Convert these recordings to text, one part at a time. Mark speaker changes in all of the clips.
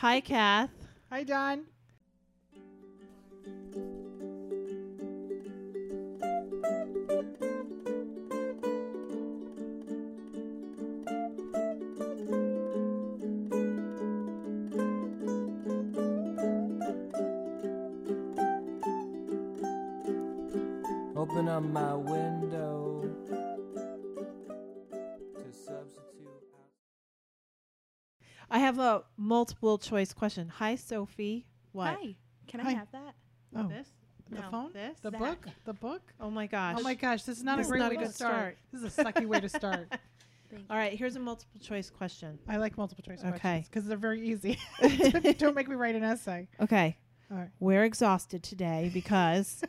Speaker 1: Hi, Kath.
Speaker 2: Hi, Don.
Speaker 3: Open up my window
Speaker 1: have a multiple choice question. Hi, Sophie. What?
Speaker 4: Hi. Can
Speaker 2: Hi.
Speaker 4: I have that?
Speaker 2: Oh,
Speaker 1: This?
Speaker 2: the
Speaker 1: No,
Speaker 2: phone?
Speaker 1: This?
Speaker 2: The
Speaker 4: That.
Speaker 2: book? The book?
Speaker 1: Oh my gosh.
Speaker 2: Oh my gosh, this is not
Speaker 1: This
Speaker 2: a great
Speaker 1: not
Speaker 2: way
Speaker 1: a
Speaker 2: to start.
Speaker 1: start.
Speaker 2: This is a sucky way to start.
Speaker 4: Thank
Speaker 1: All right, here's a multiple choice question.
Speaker 2: I like multiple choice
Speaker 1: Okay.
Speaker 2: questions because they're very easy. Don't make me write an essay.
Speaker 1: Okay.
Speaker 2: All right.
Speaker 1: We're exhausted today because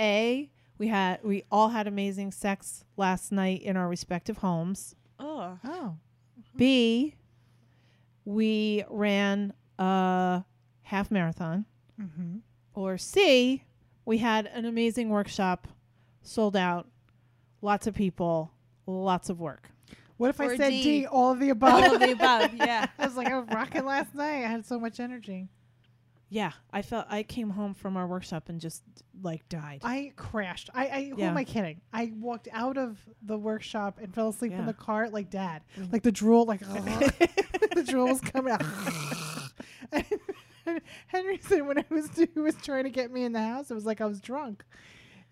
Speaker 1: A, we had we all had amazing sex last night in our respective homes.
Speaker 4: Oh.
Speaker 2: Oh,
Speaker 1: B, we ran a half marathon.
Speaker 2: mm-hmm.
Speaker 1: Or C, we had an amazing workshop, sold out, lots of people, lots of work.
Speaker 2: what if I said
Speaker 4: D.
Speaker 2: D? All of the above.
Speaker 4: All of the above. Yeah.
Speaker 2: I was like, I was rocking last night. I had so much energy.
Speaker 1: Yeah, I felt I came home from our workshop and just like died.
Speaker 2: I crashed. I, I who
Speaker 1: Yeah.
Speaker 2: am I kidding? I walked out of the workshop and fell asleep
Speaker 1: Yeah.
Speaker 2: in the car like dad.
Speaker 1: Mhm.
Speaker 2: Like the drool, like the drool was coming out. and Henry said when I was he was trying to get me in the house, it was like I was drunk.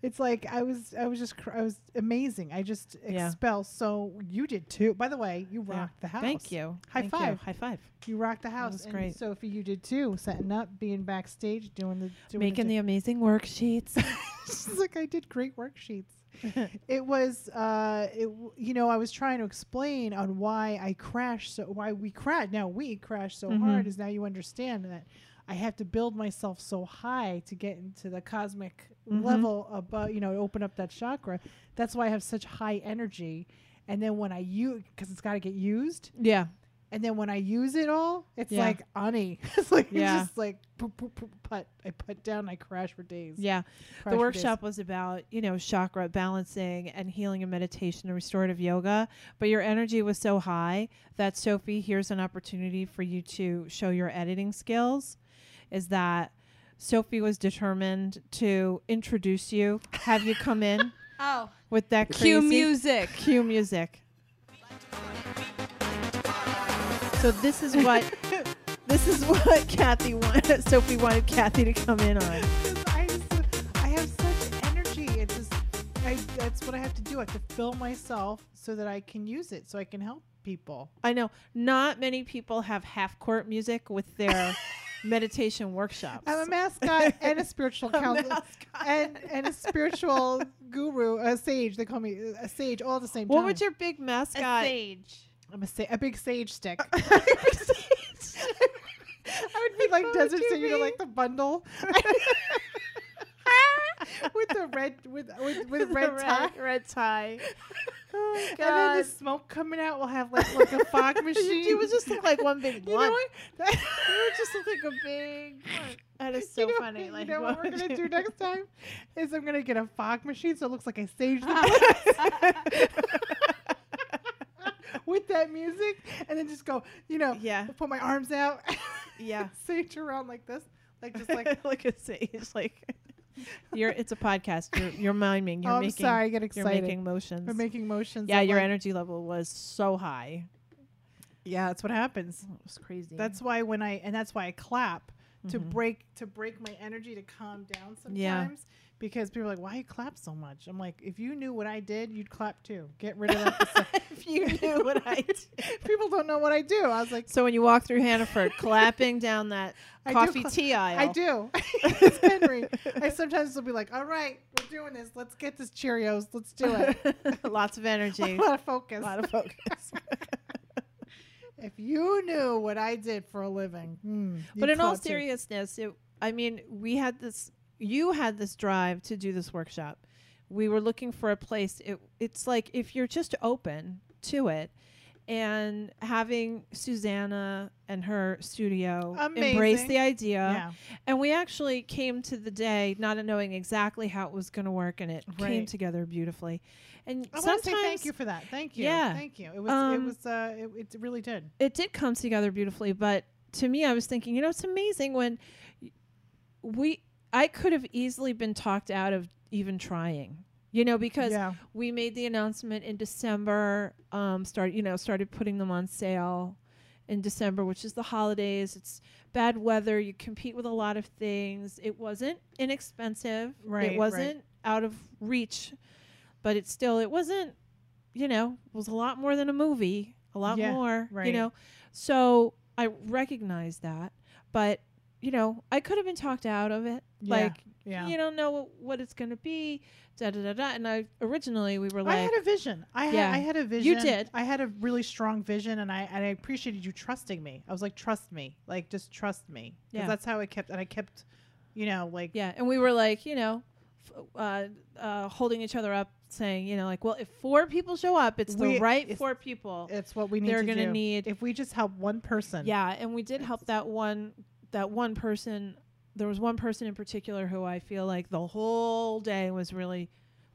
Speaker 2: It's like I was I was just cr- I was amazing. I just
Speaker 1: Yeah.
Speaker 2: expel. So you did too. By the way, you
Speaker 1: Yeah.
Speaker 2: rocked the house.
Speaker 1: Thank you.
Speaker 2: High
Speaker 1: Thank you.
Speaker 2: five.
Speaker 1: High five.
Speaker 2: You rocked the house.
Speaker 1: was
Speaker 2: and
Speaker 1: great.
Speaker 2: Sophie, you did too. Setting up, being backstage, doing the doing
Speaker 1: Making the amazing worksheets.
Speaker 2: She's like, I did great worksheets. it was, uh, it, w- you know, I was trying to explain on why I crashed, so why we crashed. Now we crashed so
Speaker 1: Mhm.
Speaker 2: hard is now you understand that I have to build myself so high to get into the cosmic
Speaker 1: Mhm.
Speaker 2: level above, you know, open up that chakra. That's why I have such high energy. And then when I use, because it's got to get used,
Speaker 1: yeah.
Speaker 2: and then when I use it all, it's
Speaker 1: Yeah.
Speaker 2: like ani. it's like
Speaker 1: Yeah.
Speaker 2: just like poop, poop, poop, put. I put down, I crash for days.
Speaker 1: Yeah.
Speaker 2: Crash
Speaker 1: the workshop was about, you know, chakra balancing and healing and meditation and restorative yoga. But your energy was so high that Sophie, here's an opportunity for you to show your editing skills. Is that Sophie was determined to introduce you, have you come in
Speaker 4: Oh.
Speaker 1: with that
Speaker 4: Cue music.
Speaker 1: cue music. So this is what this is what Kathy wanted. Sophie wanted Kathy to come in on.
Speaker 2: I, I have such energy. It's just, I, that's what I have to do. I have to fill myself so that I can use it, so I can help people.
Speaker 1: I know not many people have half court music with their meditation workshops.
Speaker 2: I'm a mascot and a spiritual
Speaker 1: A
Speaker 2: counselor and and a spiritual guru, a sage. They call me a sage all at the same
Speaker 1: what
Speaker 2: time.
Speaker 1: would your big mascot?
Speaker 4: A
Speaker 1: mascot?
Speaker 4: sage.
Speaker 2: I'm a, sa- a big sage stick.
Speaker 1: I
Speaker 2: I would be like
Speaker 1: What
Speaker 2: desert
Speaker 1: would you
Speaker 2: singer,
Speaker 1: be?
Speaker 2: like the bundle. with the red with with, with red tie.
Speaker 1: red tie. Oh
Speaker 2: And then the smoke coming out will have like like a fog machine.
Speaker 1: you would just look like one big
Speaker 2: You know what?
Speaker 1: Would just look like a big. That is so
Speaker 2: you know,
Speaker 1: funny.
Speaker 2: You
Speaker 1: Like
Speaker 2: know what we're gonna do next time is I'm gonna get a fog machine so it looks like I staged the with that music, and then just go, you know,
Speaker 1: Yeah,
Speaker 2: put my arms out,
Speaker 1: yeah.
Speaker 2: sage around like this, like just like.
Speaker 1: like a sage. Like you're. It's a podcast. You're you're miming. You're
Speaker 2: oh, I'm
Speaker 1: making.
Speaker 2: sorry, I get excited.
Speaker 1: You're making motions.
Speaker 2: We're making motions.
Speaker 1: yeah, your
Speaker 2: like-
Speaker 1: energy level was so high.
Speaker 2: Yeah, that's what happens.
Speaker 1: It was crazy.
Speaker 2: That's why when I and that's why I clap to
Speaker 1: Mhm.
Speaker 2: break to break my energy to calm down sometimes.
Speaker 1: Yeah.
Speaker 2: Because people are like, why you clap so much? I'm like, if you knew what I did, you'd clap too. Get rid of that.
Speaker 1: if you knew what I did.
Speaker 2: people don't know what I do. I was like,
Speaker 1: So when you walk through Hannaford, clapping down that
Speaker 2: I
Speaker 1: coffee
Speaker 2: cla-
Speaker 1: tea aisle,
Speaker 2: I do. it's Henry. I sometimes will be like, all right, we're doing this. Let's get this Cheerios. Let's do it.
Speaker 1: Lots of energy.
Speaker 2: a lot of focus.
Speaker 1: a lot of focus.
Speaker 2: if you knew what I did for a living, hmm,
Speaker 1: but in all seriousness, it, I mean, we had this. You had this drive to do this workshop. We were looking for a place. It, it's like if you're just open to it, and having Susanna and her studio embrace the idea.
Speaker 2: yeah.
Speaker 1: And we actually came to the day not knowing exactly how it was going to work, and it came together beautifully. And
Speaker 2: I want
Speaker 1: sometimes
Speaker 2: to say thank you for that. Thank you.
Speaker 1: Yeah.
Speaker 2: Thank you. It was. it
Speaker 1: Um,
Speaker 2: was. Uh. It, it really did.
Speaker 1: it did come together beautifully, but to me, I was thinking, you know, it's amazing when we I could have easily been talked out of even trying. You know, because
Speaker 2: yeah.
Speaker 1: we made the announcement in December, um, start you know, started putting them on sale in December, which is the holidays. It's bad weather. You compete with a lot of things. It wasn't inexpensive.
Speaker 2: Right,
Speaker 1: It wasn't out of reach, but it still it wasn't. You know, it was a lot more than a movie. A lot
Speaker 2: Yeah,
Speaker 1: more.
Speaker 2: right.
Speaker 1: You know, so I recognize that, but you know, I could have been talked out of it.
Speaker 2: Yeah,
Speaker 1: Like
Speaker 2: yeah.
Speaker 1: you don't know what, it's going to be. Da da da da. And I originally we were like, I
Speaker 2: had a vision. I had
Speaker 1: Yeah.
Speaker 2: I had a vision.
Speaker 1: You did.
Speaker 2: I had a really strong vision, and I and I appreciated you trusting me. I was like, trust me, like just trust me.
Speaker 1: Yeah.
Speaker 2: that's how I kept, and I kept, you know, like
Speaker 1: yeah, and we were like, you know, f- uh, uh, holding each other up, saying, you know, like, well, if four people show up, it's
Speaker 2: We-
Speaker 1: the right
Speaker 2: it's-
Speaker 1: four people.
Speaker 2: it's what we need.
Speaker 1: They're
Speaker 2: to
Speaker 1: gonna
Speaker 2: do.
Speaker 1: need-
Speaker 2: if we just help one person.
Speaker 1: Yeah, and we did help that one that one person. There was one person in particular who I feel like the whole day was really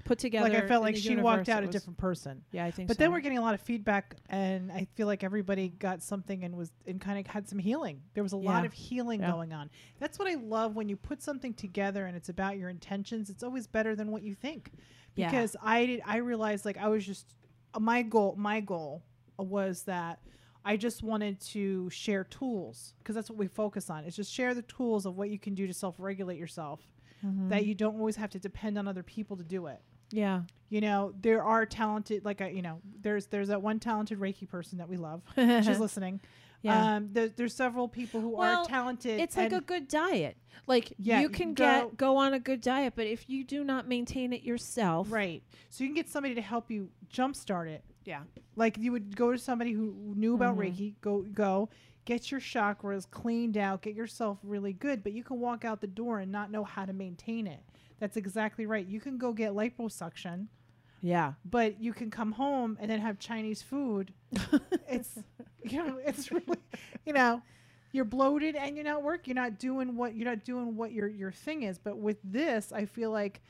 Speaker 1: put together.
Speaker 2: like I felt like she walked out
Speaker 1: It
Speaker 2: a different person.
Speaker 1: Yeah, I think.
Speaker 2: But
Speaker 1: so.
Speaker 2: then we're getting a lot of feedback, and I feel like everybody got something and was and kind of had some healing. There was a lot of healing
Speaker 1: Yeah.
Speaker 2: going on. That's what I love when you put something together and it's about your intentions. It's always better than what you think.
Speaker 1: Yeah.
Speaker 2: Because I did, I realized like I was just uh, my goal. My goal was that I just wanted to share tools because that's what we focus on. Is just share the tools of what you can do to self regulate yourself.
Speaker 1: Mhm.
Speaker 2: That you don't always have to depend on other people to do it
Speaker 1: yeah.
Speaker 2: you know there are talented like I, you know there's there's that one talented reiki person that we love she's listening
Speaker 1: yeah.
Speaker 2: um there, there's several people who
Speaker 1: Well,
Speaker 2: are talented
Speaker 1: it's like a good diet. Like
Speaker 2: Yeah,
Speaker 1: you
Speaker 2: you
Speaker 1: can
Speaker 2: go-
Speaker 1: get go on a good diet, but if you do not maintain it yourself,
Speaker 2: right so you can get somebody to help you jumpstart it
Speaker 1: Yeah.
Speaker 2: like you would go to somebody who knew about
Speaker 1: Mhm.
Speaker 2: reiki go go get your chakras cleaned out get yourself really good but you can walk out the door and not know how to maintain it that's exactly right you can go get liposuction
Speaker 1: Yeah.
Speaker 2: but you can come home and then have Chinese food. it's you know, it's really you know, you're bloated and you're not working. You're not doing what you're not doing what your your thing is. But with this, I feel like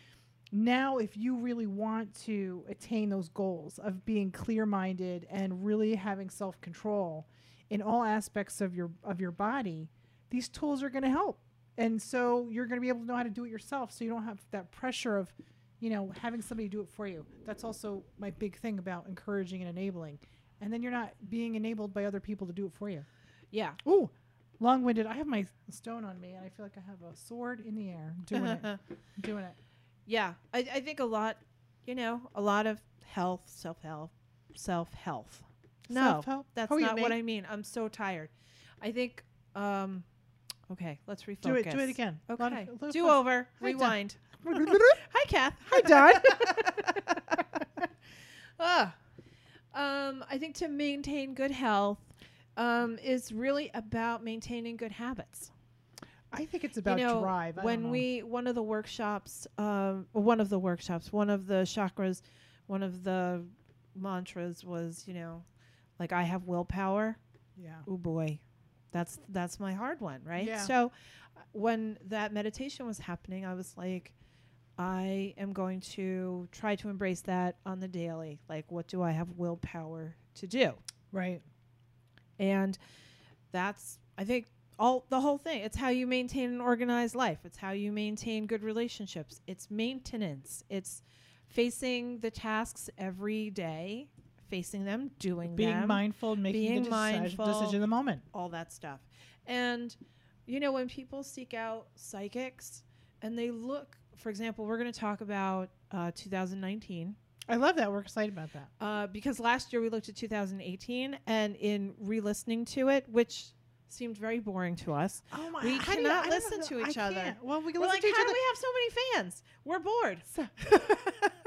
Speaker 2: now if you really want to attain those goals of being clear minded and really having self control in all aspects of your of your body, these tools are gonna help. And so you're gonna be able to know how to do it yourself so you don't have that pressure of you know, having somebody do it for you. That's also my big thing about encouraging and enabling. And then you're not being enabled by other people to do it for you.
Speaker 1: Yeah.
Speaker 2: Ooh, long winded. I have my stone on me and I feel like I have a sword in the air. Doing it. Doing it.
Speaker 1: Yeah. I, I think a lot, you know, a lot of health, self health, self health. No,
Speaker 2: Self-help?
Speaker 1: that's
Speaker 2: How
Speaker 1: not what? I mean. I'm so tired. I think. um Okay, let's refocus.
Speaker 2: Do it. Do it again. A lot of-
Speaker 1: Okay, do
Speaker 2: fun-
Speaker 1: over.
Speaker 2: Hi,
Speaker 1: Rewind. Hi, Kath.
Speaker 2: Hi, Don.
Speaker 1: Ah. Um, I think to maintain good health um, is really about maintaining good habits.
Speaker 2: I think it's about
Speaker 1: you know,
Speaker 2: drive. I
Speaker 1: when we one of the workshops, um, one of the workshops, one of the chakras, one of the mantras was, you know, like I have willpower.
Speaker 2: yeah.
Speaker 1: Oh boy, that's that's my hard one, right?
Speaker 2: Yeah.
Speaker 1: So uh, when that meditation was happening, I was like, I am going to try to embrace that on the daily. Like, what do I have willpower to do?
Speaker 2: Right.
Speaker 1: And that's, I think, all the whole thing. It's how you maintain an organized life. It's how you maintain good relationships. It's maintenance. It's facing the tasks every day, facing them, doing them,
Speaker 2: Being
Speaker 1: them,
Speaker 2: mindful, making
Speaker 1: being
Speaker 2: the decision,
Speaker 1: mindful.
Speaker 2: decision in the moment.
Speaker 1: all that stuff. And you know, when people seek out psychics and they look, for example, we're going to talk about uh, 2019
Speaker 2: I love that. We're excited about that.
Speaker 1: uh, because last year we looked at 2018, and in re-listening to it, which seemed very boring to us,
Speaker 2: Oh my!
Speaker 1: We
Speaker 2: do you-
Speaker 1: cannot listen
Speaker 2: know-
Speaker 1: to each
Speaker 2: I
Speaker 1: other.
Speaker 2: can't. Well, we can
Speaker 1: we're
Speaker 2: listen
Speaker 1: like,
Speaker 2: to each
Speaker 1: how
Speaker 2: other.
Speaker 1: do we have so many fans? We're bored.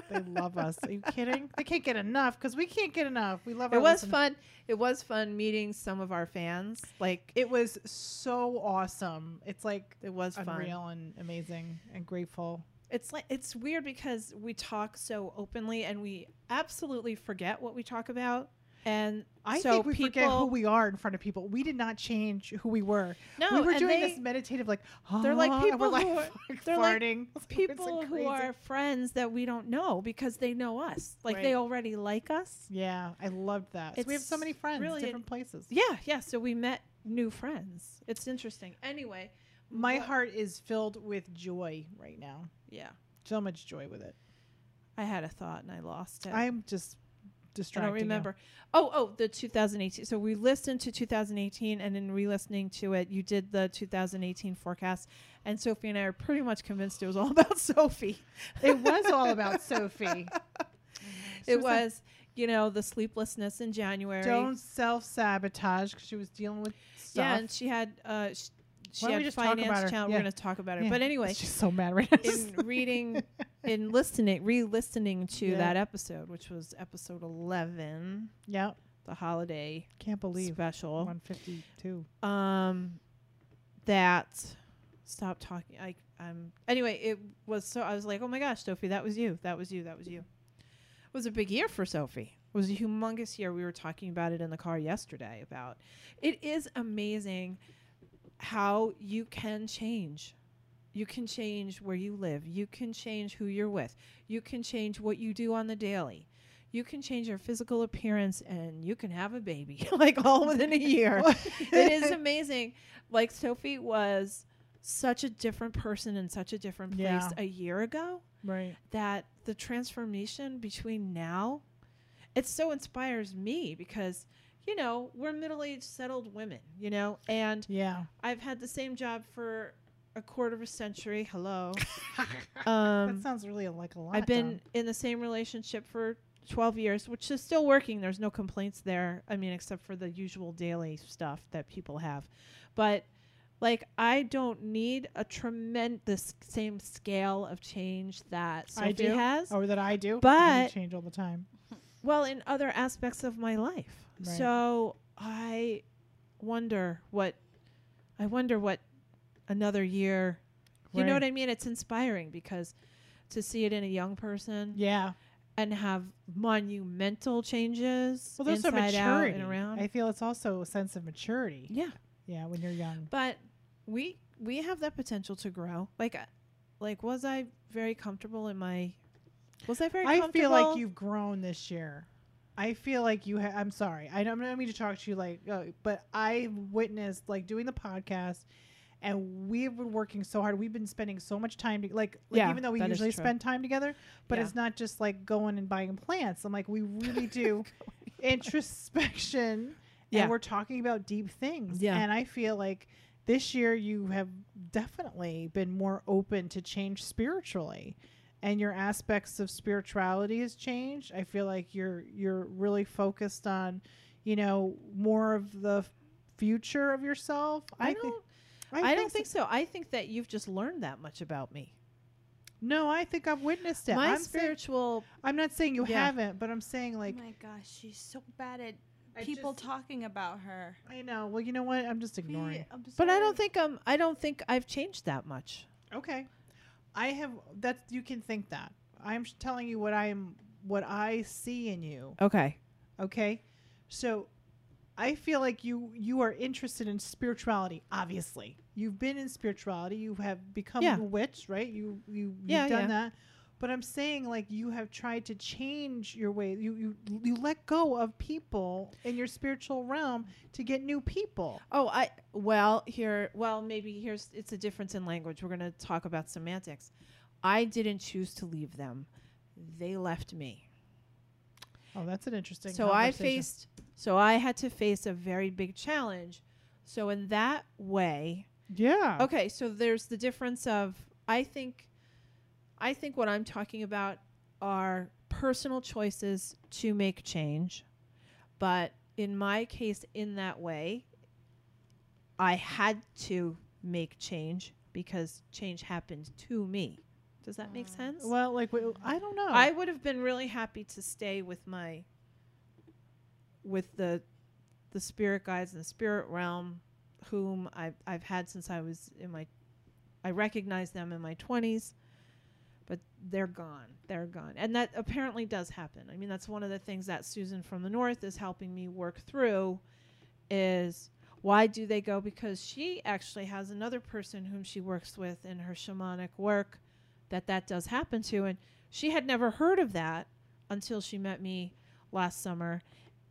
Speaker 2: They love us. Are you kidding? They can't get enough because we can't get enough. We love.
Speaker 1: it was
Speaker 2: listeners.
Speaker 1: fun. It was fun meeting some of our fans. Like
Speaker 2: It was so awesome. It's like
Speaker 1: it was fun.
Speaker 2: unreal and amazing and grateful.
Speaker 1: it's like it's weird because we talk so openly and we absolutely forget what we talk about and
Speaker 2: I
Speaker 1: so
Speaker 2: think we
Speaker 1: people
Speaker 2: forget who we are in front of people. We did not change who we were.
Speaker 1: no
Speaker 2: we were doing
Speaker 1: they-
Speaker 2: this meditative, like
Speaker 1: they're like
Speaker 2: "Ah,"
Speaker 1: people
Speaker 2: like,
Speaker 1: who are-
Speaker 2: like
Speaker 1: they're like
Speaker 2: farting. It's
Speaker 1: people
Speaker 2: like
Speaker 1: who are friends that we don't know because they know us like they already like us
Speaker 2: Yeah, I loved that. So we have so many friends,
Speaker 1: really-
Speaker 2: different places.
Speaker 1: yeah yeah so we met new friends. It's interesting. Anyway,
Speaker 2: My
Speaker 1: what-
Speaker 2: heart is filled with joy right now.
Speaker 1: Yeah,
Speaker 2: So much joy with it.
Speaker 1: I had a thought and I lost it.
Speaker 2: I'm just
Speaker 1: I don't remember. Oh, oh, the 2018. So we listened to 2018, and in re-listening to it, you did the 2018 forecast, and Sophie and I are pretty much convinced it was all about Sophie.
Speaker 2: It was all about Sophie.
Speaker 1: It
Speaker 2: Susan,
Speaker 1: was, you know, the sleeplessness in January.
Speaker 2: Don't self sabotage because she was dealing with stuff.
Speaker 1: yeah, and she had uh, sh- she had
Speaker 2: we just talk about
Speaker 1: finance
Speaker 2: her?
Speaker 1: challenge.
Speaker 2: Yeah.
Speaker 1: We're going to talk about her.
Speaker 2: Yeah.
Speaker 1: But anyway,
Speaker 2: she's so mad right now.
Speaker 1: in reading, in listening, re-listening to
Speaker 2: Yeah.
Speaker 1: that episode, which was episode 11,
Speaker 2: yeah,
Speaker 1: the holiday
Speaker 2: can't believe
Speaker 1: special.
Speaker 2: 152.
Speaker 1: um that stop talking i um anyway it was so i was like oh my gosh sophie that was you that was you that was you it was a big year for sophie it was a humongous year we were talking about it in the car yesterday about it is amazing how you can change you can change where you live you can change who you're with you can change what you do on the daily you can change your physical appearance and you can have a baby like all within a year it is amazing. Like Sophie was such a different person in such a different place
Speaker 2: Yeah.
Speaker 1: a year ago
Speaker 2: right.
Speaker 1: that the transformation between now it so inspires me because you know we're middle-aged settled women you know and
Speaker 2: Yeah.
Speaker 1: i've had the same job for a quarter of a century hello um
Speaker 2: that sounds really like a lot.
Speaker 1: I've been
Speaker 2: Dawn.
Speaker 1: in the same relationship for 12 years, which is still working. There's no complaints there. I mean, except for the usual daily stuff that people have. But like, I don't need a tremendous same scale of change that Sophie
Speaker 2: I do.
Speaker 1: has.
Speaker 2: or that I do.
Speaker 1: But-
Speaker 2: do change all the time.
Speaker 1: Well, in other aspects of my life.
Speaker 2: Right.
Speaker 1: So I wonder what, I wonder what another year, you know what I mean? It's inspiring because to see it in a young person
Speaker 2: Yeah.
Speaker 1: and have monumental changes
Speaker 2: Well, there's a
Speaker 1: inside out
Speaker 2: maturity.
Speaker 1: and around.
Speaker 2: I feel it's also a sense of maturity.
Speaker 1: yeah,
Speaker 2: Yeah, when you're young.
Speaker 1: but we we have that potential to grow. Like, uh, like was I very comfortable in my? Was I very?
Speaker 2: I feel like you've grown this year. I feel like you. Ha- I'm sorry. I don't, I don't mean to talk to you like, uh, but I witnessed like doing the podcast, and we've been working so hard. We've been spending so much time to like, like
Speaker 1: Yeah,
Speaker 2: even though we usually spend time together, but
Speaker 1: Yeah.
Speaker 2: it's not just like going and buying plants. I'm like, we really do introspection.
Speaker 1: Yeah.
Speaker 2: and we're talking about deep things.
Speaker 1: Yeah.
Speaker 2: and I feel like this year you have definitely been more open to change spiritually and your aspects of spirituality has changed. I feel like you're you're really focused on, you know, more of the future of yourself.
Speaker 1: I,
Speaker 2: thi-
Speaker 1: don't. I, don't think so. I think that you've just learned that much about me.
Speaker 2: No, I think I've witnessed it.
Speaker 1: My
Speaker 2: I'm, saying,
Speaker 1: spiritual.
Speaker 2: I'm not saying you
Speaker 1: Yeah.
Speaker 2: haven't, but I'm saying like
Speaker 4: oh my gosh, she's so bad at
Speaker 2: I
Speaker 4: people
Speaker 2: just-
Speaker 4: talking about her.
Speaker 2: I know. Well, you know what? I'm just ignoring.
Speaker 4: Be- I'm
Speaker 1: But I don't think um I don't think I've changed that much.
Speaker 2: Okay. I have that you can think that. I'm telling you what I'm what I see in you.
Speaker 1: Okay.
Speaker 2: Okay? So I feel like you you are interested in spirituality, obviously. You've been in spirituality, you have become
Speaker 1: Yeah.
Speaker 2: a witch, right? You you you've
Speaker 1: Yeah,
Speaker 2: done
Speaker 1: yeah.
Speaker 2: that. But I'm saying like you have tried to change your way. You you you let go of people in your spiritual realm to get new people.
Speaker 1: Oh, I well here. Well, maybe here's it's a difference in language. We're going to talk about semantics. I didn't choose to leave them; they left me.
Speaker 2: Oh, that's an interesting
Speaker 1: So I faced. So I had to face a very big challenge. So in that way,
Speaker 2: Yeah.
Speaker 1: okay. So there's the difference of I think, I think what I'm talking about are personal choices to make change, but in my case, in that way, I had to make change because change happened to me. Does that make
Speaker 4: Mm.
Speaker 1: sense?
Speaker 2: Well, like wh- I don't know.
Speaker 1: I would have been really happy to stay with my with the the spirit guides in the spirit realm whom I've I've had since I was in my I recognized them in my 20s but they're gone they're gone and that apparently does happen I mean that's one of the things that Susan from the north is helping me work through is why do they go because she actually has another person whom she works with in her shamanic work that that does happen to and she had never heard of that until she met me last summer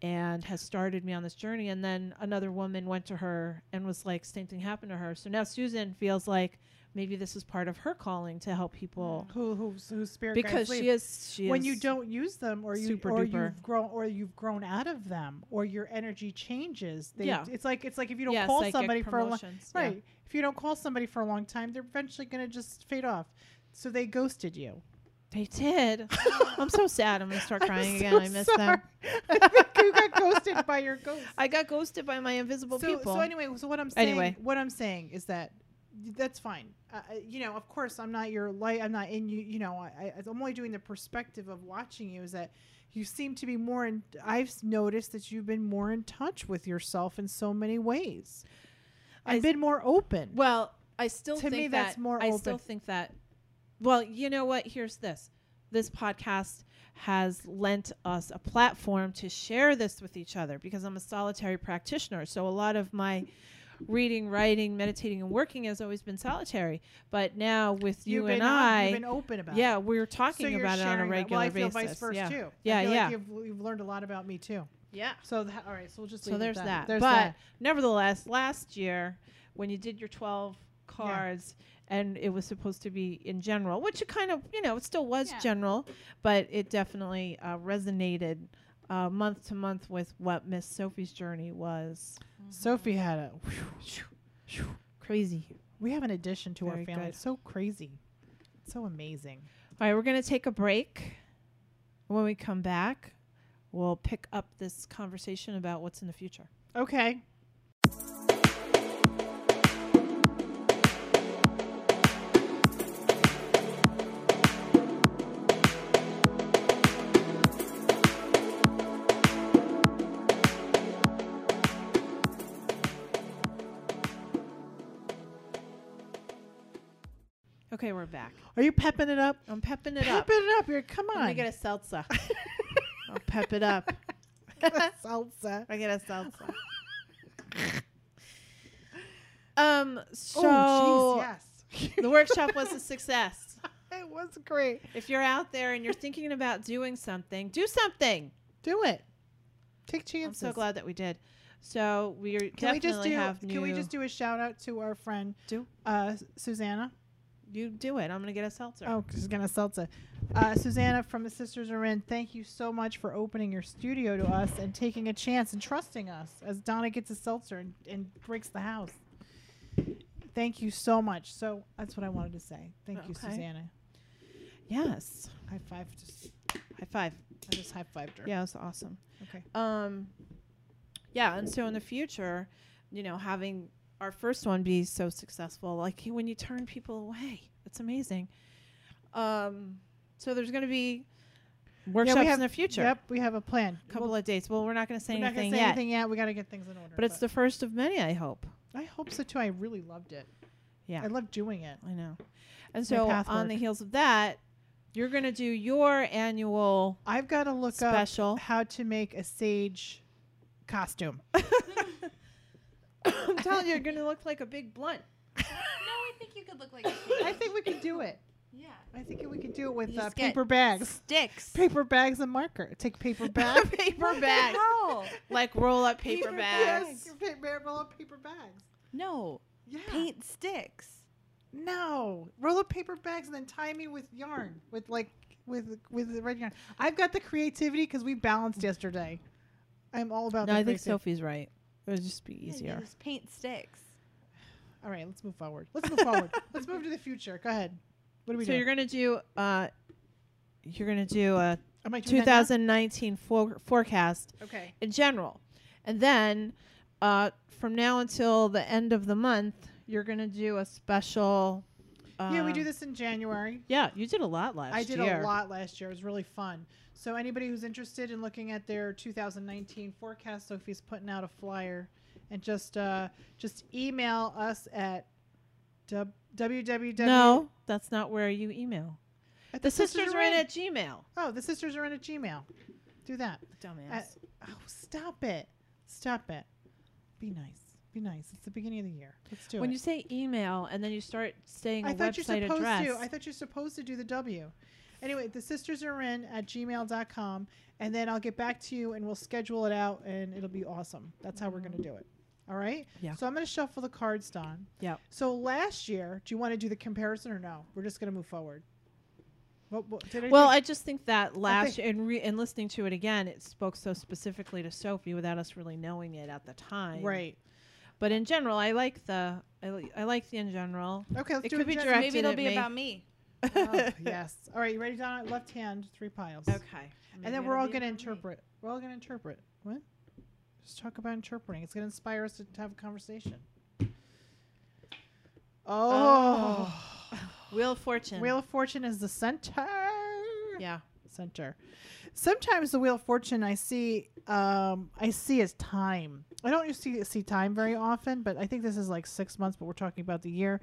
Speaker 1: and has started me on this journey. And then another woman went to her and was like, same thing happened to her. So now Susan feels like maybe this is part of her calling to help people mm.
Speaker 2: Who who's who's spirit
Speaker 1: because she is she
Speaker 2: when
Speaker 1: is
Speaker 2: you don't use them or you
Speaker 1: super
Speaker 2: or
Speaker 1: duper.
Speaker 2: you've grown or you've grown out of them or your energy changes. They,
Speaker 1: Yeah.
Speaker 2: It's like it's like if you don't
Speaker 1: yeah,
Speaker 2: call somebody for a long
Speaker 1: yeah.
Speaker 2: right. If you don't call somebody for a long time, they're eventually gonna just fade off. So they ghosted you.
Speaker 1: They did. I'm so sad. I'm gonna start crying
Speaker 2: so
Speaker 1: again. I miss them.
Speaker 2: I think you got ghosted by your ghost.
Speaker 1: I got ghosted by my invisible
Speaker 2: so,
Speaker 1: people.
Speaker 2: So anyway, so what I'm saying,
Speaker 1: Anyway.
Speaker 2: what I'm saying is that that's fine. Uh, you know, of course, I'm not your light. I'm not in you. You know, I, I, I'm only doing the perspective of watching you. Is that you seem to be more in. I've noticed that you've been more in touch with yourself in so many ways. I've been more open.
Speaker 1: Well, I still
Speaker 2: To
Speaker 1: think
Speaker 2: me,
Speaker 1: that
Speaker 2: that's more
Speaker 1: I still think that. Well, you know what? Here's this. This podcast has lent us a platform to share this with each other because I'm a solitary practitioner. So a lot of my reading, writing, meditating, and working has always been solitary. But now with you
Speaker 2: you've been
Speaker 1: and
Speaker 2: on-
Speaker 1: I,
Speaker 2: you've been open about.
Speaker 1: yeah, we're talking
Speaker 2: you're
Speaker 1: about it on a
Speaker 2: sharing that.
Speaker 1: regular
Speaker 2: Well, I feel
Speaker 1: basis.
Speaker 2: vice versa
Speaker 1: yeah.
Speaker 2: too.
Speaker 1: Yeah,
Speaker 2: I feel
Speaker 1: yeah.
Speaker 2: Like you've, you've learned a lot about me too.
Speaker 1: yeah.
Speaker 2: So tha- all right, so we'll just
Speaker 1: So
Speaker 2: it
Speaker 1: there's
Speaker 2: at
Speaker 1: that.
Speaker 2: There's
Speaker 1: but
Speaker 2: that.
Speaker 1: nevertheless, last year when you did your 12 cards and it was supposed to be in general, which it kind of, you know, it still was
Speaker 4: Yeah.
Speaker 1: general, but it definitely uh, resonated uh, month to month with what Miss Sophie's journey was.
Speaker 2: Sophie had a.
Speaker 1: Crazy.
Speaker 2: We have an addition to our family.
Speaker 1: good.
Speaker 2: It's so crazy. so amazing.
Speaker 1: All right, we're going to take a break. When we come back, we'll pick up this conversation about what's in the future.
Speaker 2: Okay.
Speaker 1: We're back.
Speaker 2: Are you pepping it up?
Speaker 1: I'm pepping it
Speaker 2: Pep
Speaker 1: up.
Speaker 2: it up. Here, come on.
Speaker 1: to get a seltzer. I'll pep it up.
Speaker 2: salsa.
Speaker 1: I get a salsa. um. So
Speaker 2: oh, jeez, yes.
Speaker 1: the workshop was a success.
Speaker 2: it was great.
Speaker 1: If you're out there and you're thinking about doing something, do something.
Speaker 2: Do it. Take chances.
Speaker 1: I'm so glad that we did. So we are
Speaker 2: Can we
Speaker 1: definitely
Speaker 2: just do?
Speaker 1: have.
Speaker 2: Can we just do a shout out to our friend,
Speaker 1: Do.
Speaker 2: uh, Susanna?
Speaker 1: You do it. I'm gonna get a seltzer.
Speaker 2: Oh, she's gonna seltzer. Uh, Susanna from the Sisters Are In. Thank you so much for opening your studio to us and taking a chance and trusting us as Donna gets a seltzer and, and breaks the house. Thank you so much. So that's what I wanted to say. Thank you, Susanna.
Speaker 1: Yes.
Speaker 2: High five. Just,
Speaker 1: High five.
Speaker 2: I just high fived her.
Speaker 1: Yeah, it's awesome.
Speaker 2: Okay.
Speaker 1: Um, yeah, and so in the future, you know, having our first one be so successful, like when you turn people away, it's amazing. Um, so there's going to be workshops
Speaker 2: have-
Speaker 1: in the future.
Speaker 2: Yep, we have a plan.
Speaker 1: A couple
Speaker 2: We'll-
Speaker 1: of dates. Well, we're not going to say
Speaker 2: we're not gonna
Speaker 1: anything
Speaker 2: say
Speaker 1: yet,
Speaker 2: anything yet. We got to get things in order.
Speaker 1: but it's the first of many. I hope.
Speaker 2: I hope so too. I really loved it.
Speaker 1: Yeah,
Speaker 2: I love doing it.
Speaker 1: I know. And
Speaker 2: It's
Speaker 1: so on the heels of that, you're going to do your annual
Speaker 2: I've got to look
Speaker 1: special.
Speaker 2: up how to make a sage costume.
Speaker 1: I'm telling you, you're going to look like a big blunt.
Speaker 4: no, I think you could look like.
Speaker 2: I think we could do it.
Speaker 4: Yeah.
Speaker 2: I think we could do it with uh, paper bags.
Speaker 4: Sticks.
Speaker 2: Paper bags and marker. Take paper bags.
Speaker 1: paper bags. Like roll up paper bags.
Speaker 2: Yes, pa- roll up paper bags.
Speaker 4: No.
Speaker 2: Yeah.
Speaker 4: Paint sticks.
Speaker 2: No. Roll up paper bags and then tie me with yarn, with like with with the red yarn. I've got the creativity because we balanced yesterday. I'm all about.
Speaker 1: No, I think. Sophie's right. It would just be easier.
Speaker 4: Just paint sticks.
Speaker 2: All right, let's move forward. Let's move forward. Let's move to the future. Go ahead. What are we
Speaker 1: So
Speaker 2: do?
Speaker 1: you're gonna do uh, you're gonna do a
Speaker 2: Am I doing that now?
Speaker 1: 2019 for- forecast
Speaker 2: Okay.
Speaker 1: in general, and then uh, from now until the end of the month, you're gonna do a special. Uh,
Speaker 2: yeah, we do this in January.
Speaker 1: Yeah, you did a lot last year.
Speaker 2: I did
Speaker 1: year.
Speaker 2: a lot last year. It was really fun. So anybody who's interested in looking at their 2019 forecast, Sophie's putting out a flyer, and just uh, just email us at w- www.
Speaker 1: No, that's not where you email.
Speaker 2: at
Speaker 1: The sisters are in at Gmail.
Speaker 2: Oh, the sisters are in at Gmail. Do that.
Speaker 1: Dumbass.
Speaker 2: At- oh, stop it! Stop it! Be nice. Be nice. It's the beginning of the year. Let's do
Speaker 1: when
Speaker 2: it.
Speaker 1: you say email and then you start saying a
Speaker 2: I thought you're supposed
Speaker 1: address.
Speaker 2: to. I thought you're supposed to do the W. Anyway, the sisters are in at gmail.com, and then I'll get back to you and we'll schedule it out, and it'll be awesome. That's how we're going to do it. All right?
Speaker 1: Yeah.
Speaker 2: So I'm going to shuffle the cards, Don.
Speaker 1: Yep.
Speaker 2: So last year, do you want to do the comparison or no? We're just going to move forward. What, what, I
Speaker 1: Well, I just think that last
Speaker 2: think-
Speaker 1: year, and, re- and listening to it again, it spoke so specifically to Sophie without us really knowing it at the time.
Speaker 2: right.
Speaker 1: But in general, I like the I, li- I like the in general.
Speaker 2: Okay, let's
Speaker 1: It
Speaker 2: do
Speaker 1: could be
Speaker 2: Jen.
Speaker 1: directed
Speaker 4: Maybe it'll
Speaker 1: at
Speaker 4: be
Speaker 1: me.
Speaker 4: about me.
Speaker 2: Oh, yes. All right, you ready, Donna? Left hand, three piles.
Speaker 1: Okay.
Speaker 2: And then we're all going to interpret. We're all going to interpret. What? Just talk about interpreting. It's going to inspire us to, to have a conversation. Oh. oh.
Speaker 1: Wheel of Fortune.
Speaker 2: Wheel of Fortune is the center.
Speaker 1: Yeah.
Speaker 2: Center. Sometimes the Wheel of Fortune I see um I see as time. I don't see see time very often, but I think this is like six months, but we're talking about the year.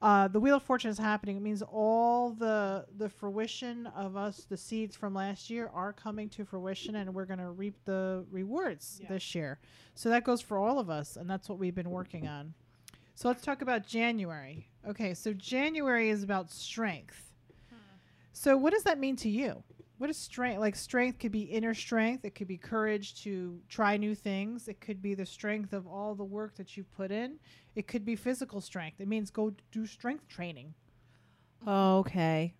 Speaker 2: Uh, the Wheel of Fortune is happening. It means all the the fruition of us, the seeds from last year, are coming to fruition, and we're going to reap the rewards
Speaker 1: Yeah.
Speaker 2: this year. So that goes for all of us, and that's what we've been working on. So let's talk about January. Okay, so January is about strength. So what does that mean to you? What is strength? Like strength could be inner strength, it could be courage to try new things, it could be the strength of all the work that you've put in. It could be physical strength. It means go do strength training.
Speaker 1: Okay.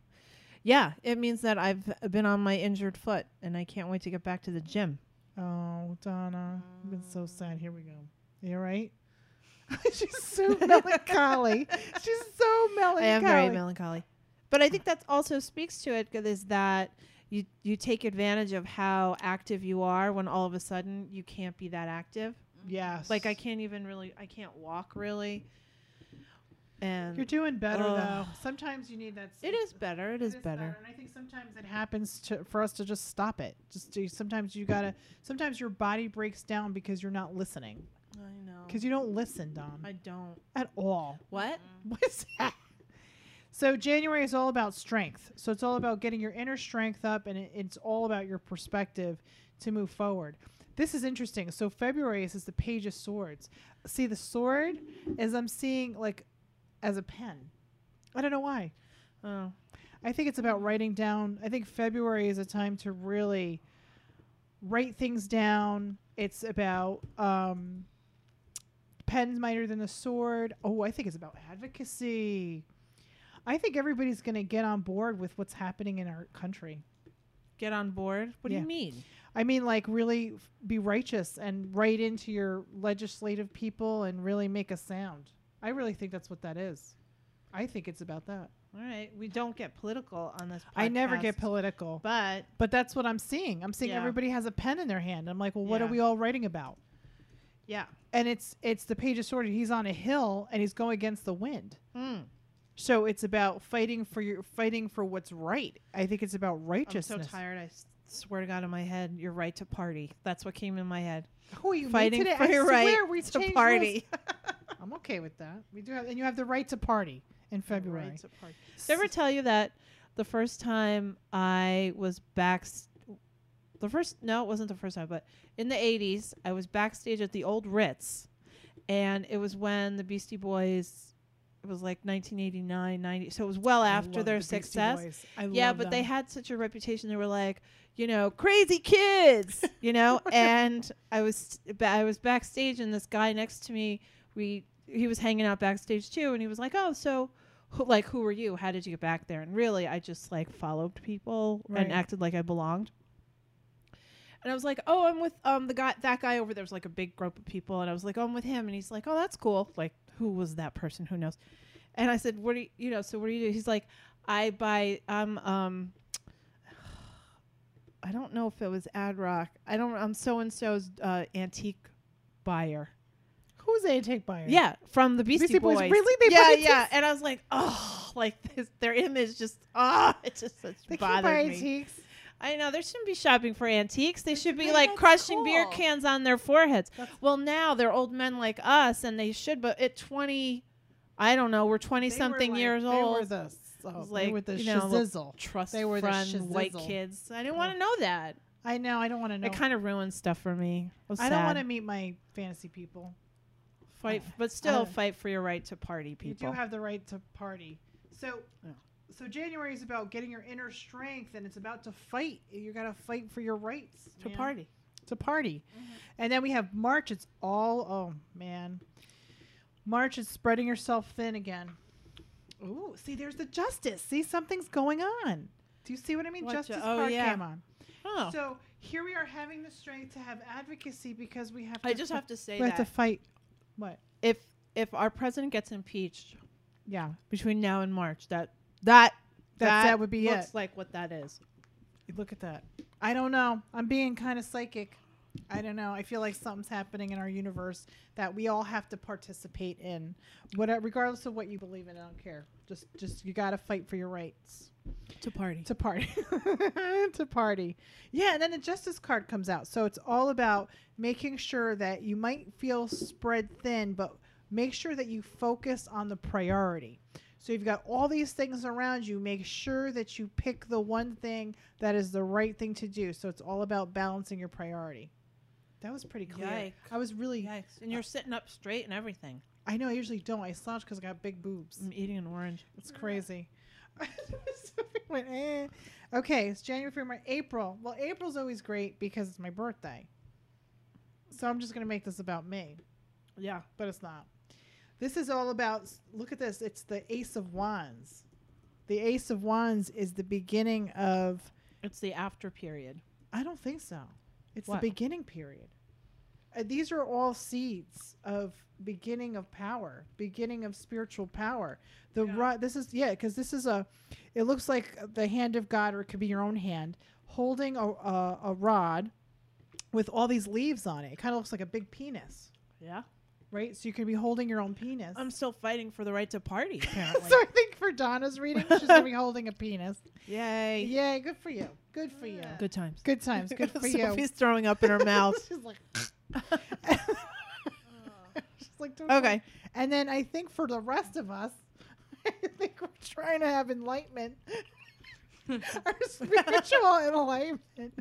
Speaker 1: Yeah, it means that I've been on my injured foot and I can't wait to get back to the gym.
Speaker 2: Oh, Donna, I've been so sad. Here we go. You all right? She's so melancholy. She's so melancholy.
Speaker 1: I am very melancholy. But I think that also speaks to it is that you you take advantage of how active you are when all of a sudden you can't be that active.
Speaker 2: Yes.
Speaker 1: Like I can't even really I can't walk really. And
Speaker 2: You're doing better
Speaker 1: Ugh.
Speaker 2: though. Sometimes you need that.
Speaker 1: it is better. It is
Speaker 2: It
Speaker 1: better.
Speaker 2: And I think sometimes it happens to for us to just stop it. Just to, sometimes you gotta. Sometimes your body breaks down because you're not listening.
Speaker 1: I know.
Speaker 2: Because you don't listen, Dom,
Speaker 1: I don't.
Speaker 2: at all.
Speaker 1: What?
Speaker 2: What's that? So January is all about strength. So it's all about getting your inner strength up, and it, it's all about your perspective to move forward. This is interesting. So February is, is the Page of Swords. See, the sword is I'm seeing like as a pen. I don't know why.
Speaker 1: Oh.
Speaker 2: I think it's about writing down. I think February is a time to really write things down. It's about um, pens mightier than the sword. Oh, I think it's about advocacy. I think everybody's going to get on board with what's happening in our country.
Speaker 1: Get on board? What do you mean?
Speaker 2: I mean, like, really f- be righteous and write into your legislative people and really make a sound. I really think that's what that is. I think it's about that.
Speaker 1: All right. We don't get political on this
Speaker 2: I never get political.
Speaker 1: But
Speaker 2: But that's what I'm seeing. I'm seeing
Speaker 1: Yeah.
Speaker 2: everybody has a pen in their hand. I'm like, well, what are we all writing about?
Speaker 1: yeah.
Speaker 2: And it's it's the page of swords. He's on a hill and he's going against the wind.
Speaker 1: Mm.
Speaker 2: So it's about fighting for your fighting for what's right. I think it's about righteousness.
Speaker 1: I'm so tired. I s- swear to God in my head, you're right to party. That's what came in my head.
Speaker 2: Who are you
Speaker 1: Fighting
Speaker 2: today?
Speaker 1: for
Speaker 2: I
Speaker 1: your
Speaker 2: swear
Speaker 1: right
Speaker 2: we
Speaker 1: to party.
Speaker 2: I'm okay with that. We do have, and you have the right to party in February.
Speaker 1: Right to party. Did I ever tell you that the first time I was back, the first no, it wasn't the first time, but in the '80s, I was backstage at the old Ritz, and it was when the Beastie Boys. It was like 1989, 90. So it was well after their
Speaker 2: the
Speaker 1: success.
Speaker 2: I
Speaker 1: Yeah, but they had such a reputation. They were like, you know, crazy kids, you know. and I was ba- I was backstage, and this guy next to me, we he was hanging out backstage too, and he was like, oh, so. Who, like who were you? How did you get back there? And really, I just like followed people
Speaker 2: Right.
Speaker 1: and acted like I belonged. And I was like, "Oh, I'm with um the guy that guy over there." Was like a big group of people, and I was like, "Oh, I'm with him." And he's like, "Oh, that's cool." Like, who was that person? Who knows? And I said, "What do you, you know?" So what do you do? He's like, "I buy. I'm um." I don't know if it was Ad Rock. I don't. I'm so and so's uh, antique buyer.
Speaker 2: Who's a take buyer?
Speaker 1: Yeah, from the Beastie,
Speaker 2: Beastie Boys.
Speaker 1: Boys.
Speaker 2: Really? They
Speaker 1: yeah, yeah. And I was like, oh, like this, their image just, ah, it just, it bothered me.
Speaker 2: antiques.
Speaker 1: I know they shouldn't be shopping for antiques. They should be like crushing beer cans on their foreheads.
Speaker 2: That's-
Speaker 1: Well, now they're old men like us, and they should. But at twenty, I don't know, we're twenty
Speaker 2: They
Speaker 1: something
Speaker 2: like-
Speaker 1: years
Speaker 2: they
Speaker 1: old.
Speaker 2: Were the, oh,
Speaker 1: was
Speaker 2: they
Speaker 1: like,
Speaker 2: were the
Speaker 1: you know,
Speaker 2: shizzle.
Speaker 1: trust
Speaker 2: they were the
Speaker 1: fund white kids. I didn't want to know that.
Speaker 2: I know. I don't want to know.
Speaker 1: It kind of ruins stuff for me. I,
Speaker 2: I don't want to meet my fantasy people.
Speaker 1: fight,
Speaker 2: uh,
Speaker 1: but still
Speaker 2: uh,
Speaker 1: fight for your right to party, people.
Speaker 2: You do have the right to party. So. So January is about getting your inner strength, and it's about to fight. You got to fight for your rights.
Speaker 1: To
Speaker 2: man.
Speaker 1: party.
Speaker 2: To party. Mm-hmm. And then we have March. It's all oh man. March is spreading yourself thin again. Ooh, see, there's the justice. See, something's going on. Do you see what I mean?
Speaker 1: What ju-
Speaker 2: justice
Speaker 1: oh,
Speaker 2: card
Speaker 1: yeah.
Speaker 2: came on.
Speaker 1: Oh.
Speaker 2: So here we are having the strength to have advocacy because we have. To
Speaker 1: I just
Speaker 2: fi-
Speaker 1: have to say that
Speaker 2: we have to fight. What?
Speaker 1: if if our president gets impeached
Speaker 2: Yeah,
Speaker 1: between now and March, that that
Speaker 2: That's- that would be it.
Speaker 1: looks
Speaker 2: it.
Speaker 1: like what that is.
Speaker 2: look at that. I don't know. I'm being kind of psychic. I don't know. I feel like something's happening in our universe that we all have to participate in, whatever, regardless of what you believe in. I don't care. Just, just you got to fight for your rights.
Speaker 1: To party.
Speaker 2: to party to party yeah and then the justice card comes out so it's all about making sure that you might feel spread thin but make sure that you focus on the priority so you've got all these things around you make sure that you pick the one thing that is the right thing to do so it's all about balancing your priority that was pretty clear
Speaker 1: Yikes.
Speaker 2: i was really
Speaker 1: Yikes. And you're sitting up straight and everything.
Speaker 2: i know i usually don't i slouch because i got big boobs
Speaker 1: I'm eating an orange.
Speaker 2: It's crazy. Went, eh. Okay, it's January, February, April. Well, April's always great because it's my birthday. So I'm just going to make this about me,
Speaker 1: Yeah.
Speaker 2: but it's not. This is all about, look at this. It's the Ace of Wands. The Ace of Wands is the beginning of,
Speaker 1: It's the after period.
Speaker 2: I don't think so. It's
Speaker 1: What?
Speaker 2: the beginning period. Uh, these are all seeds of beginning of power, beginning of spiritual power. The
Speaker 1: Yeah.
Speaker 2: This is yeah, because this is a. It looks like the hand of God, or it could be your own hand holding a a, a rod with all these leaves on it. It kind of looks like a big penis,
Speaker 1: Yeah.
Speaker 2: Right? So you could be holding your own penis.
Speaker 1: I'm still fighting for the right to party, apparently.
Speaker 2: so I think for Donna's reading, she's gonna be holding a penis.
Speaker 1: Yay.
Speaker 2: Yay! Good for you. Good for you.
Speaker 1: Good times.
Speaker 2: Good times. Good for you.
Speaker 1: Sophie's throwing up in her mouth.
Speaker 2: She's like. She's like, "Don't
Speaker 1: okay.
Speaker 2: it." And then I think for the rest of us, I think we're trying to have enlightenment, our spiritual enlightenment,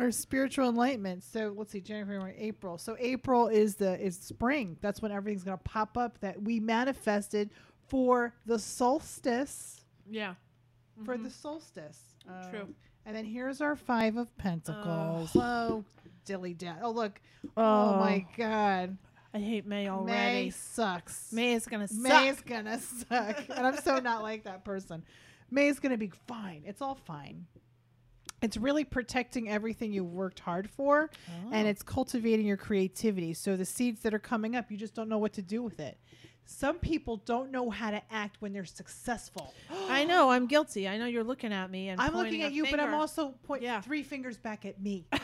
Speaker 2: our spiritual enlightenment. So let's see, January, April. So April is the is spring. That's when everything's gonna pop up that we manifested for the solstice.
Speaker 1: Yeah.
Speaker 2: For
Speaker 1: Mhm.
Speaker 2: the solstice.
Speaker 1: True.
Speaker 2: Um, and then here's our five of pentacles. oh, dilly dad. Oh look.
Speaker 1: Oh,
Speaker 2: Oh, my god.
Speaker 1: I hate May already.
Speaker 2: May sucks.
Speaker 1: May is gonna
Speaker 2: May
Speaker 1: suck.
Speaker 2: gonna suck. and I'm so not like that person. May is gonna be fine. It's all fine. It's really protecting everything you worked hard for and
Speaker 1: Oh.
Speaker 2: it's cultivating your creativity. So the seeds that are coming up, you just don't know what to do with it. Some people don't know how to act when they're successful.
Speaker 1: I know. I'm guilty. I know you're looking at me and
Speaker 2: I'm looking at you, but I'm also pointing
Speaker 1: Yeah.
Speaker 2: three fingers back at me.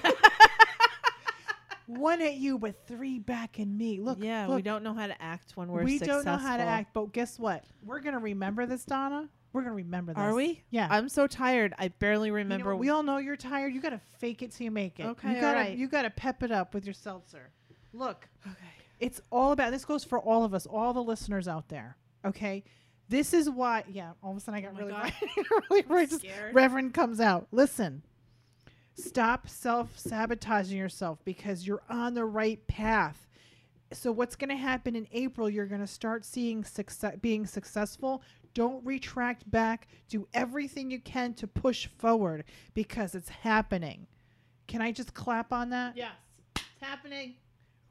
Speaker 2: One at you, but three back at me. Look,
Speaker 1: yeah, we don't know how to act when we're
Speaker 2: we
Speaker 1: successful.
Speaker 2: don't know how to act, but guess what? We're gonna remember this, Donna. We're gonna remember this.
Speaker 1: Are we?
Speaker 2: Yeah.
Speaker 1: I'm so tired. I barely
Speaker 2: You know,
Speaker 1: remember.
Speaker 2: we all know you're tired. You gotta fake it till you make it.
Speaker 1: Okay,
Speaker 2: You gotta you gotta pep it up with your seltzer. Look,
Speaker 1: okay.
Speaker 2: it's all about this goes for all of us, all the listeners out there. Okay. This is why yeah, all of a sudden I got
Speaker 1: Oh
Speaker 2: really really right,
Speaker 1: Scared.
Speaker 2: Reverend comes out. Listen. Stop self sabotaging yourself because you're on the right path. So what's going to happen in April? You're going to start seeing success, being successful. Don't retract back. Do everything you can to push forward because it's happening. Can I just clap on that?
Speaker 1: Yes, it's happening.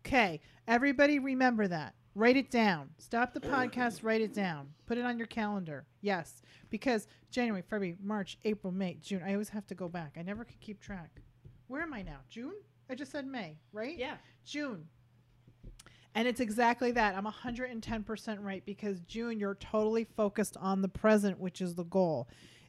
Speaker 2: Okay, everybody remember that. Write it down. Stop the podcast, write it down. Put it on your calendar. Yes, because January, February, March, April, May, June. I always have to go back. I never could keep track. Where am I now? June? I just said May, right?
Speaker 1: Yeah.
Speaker 2: June. And it's exactly that. I'm 110% right because June, you're totally focused on the present, which is the goal.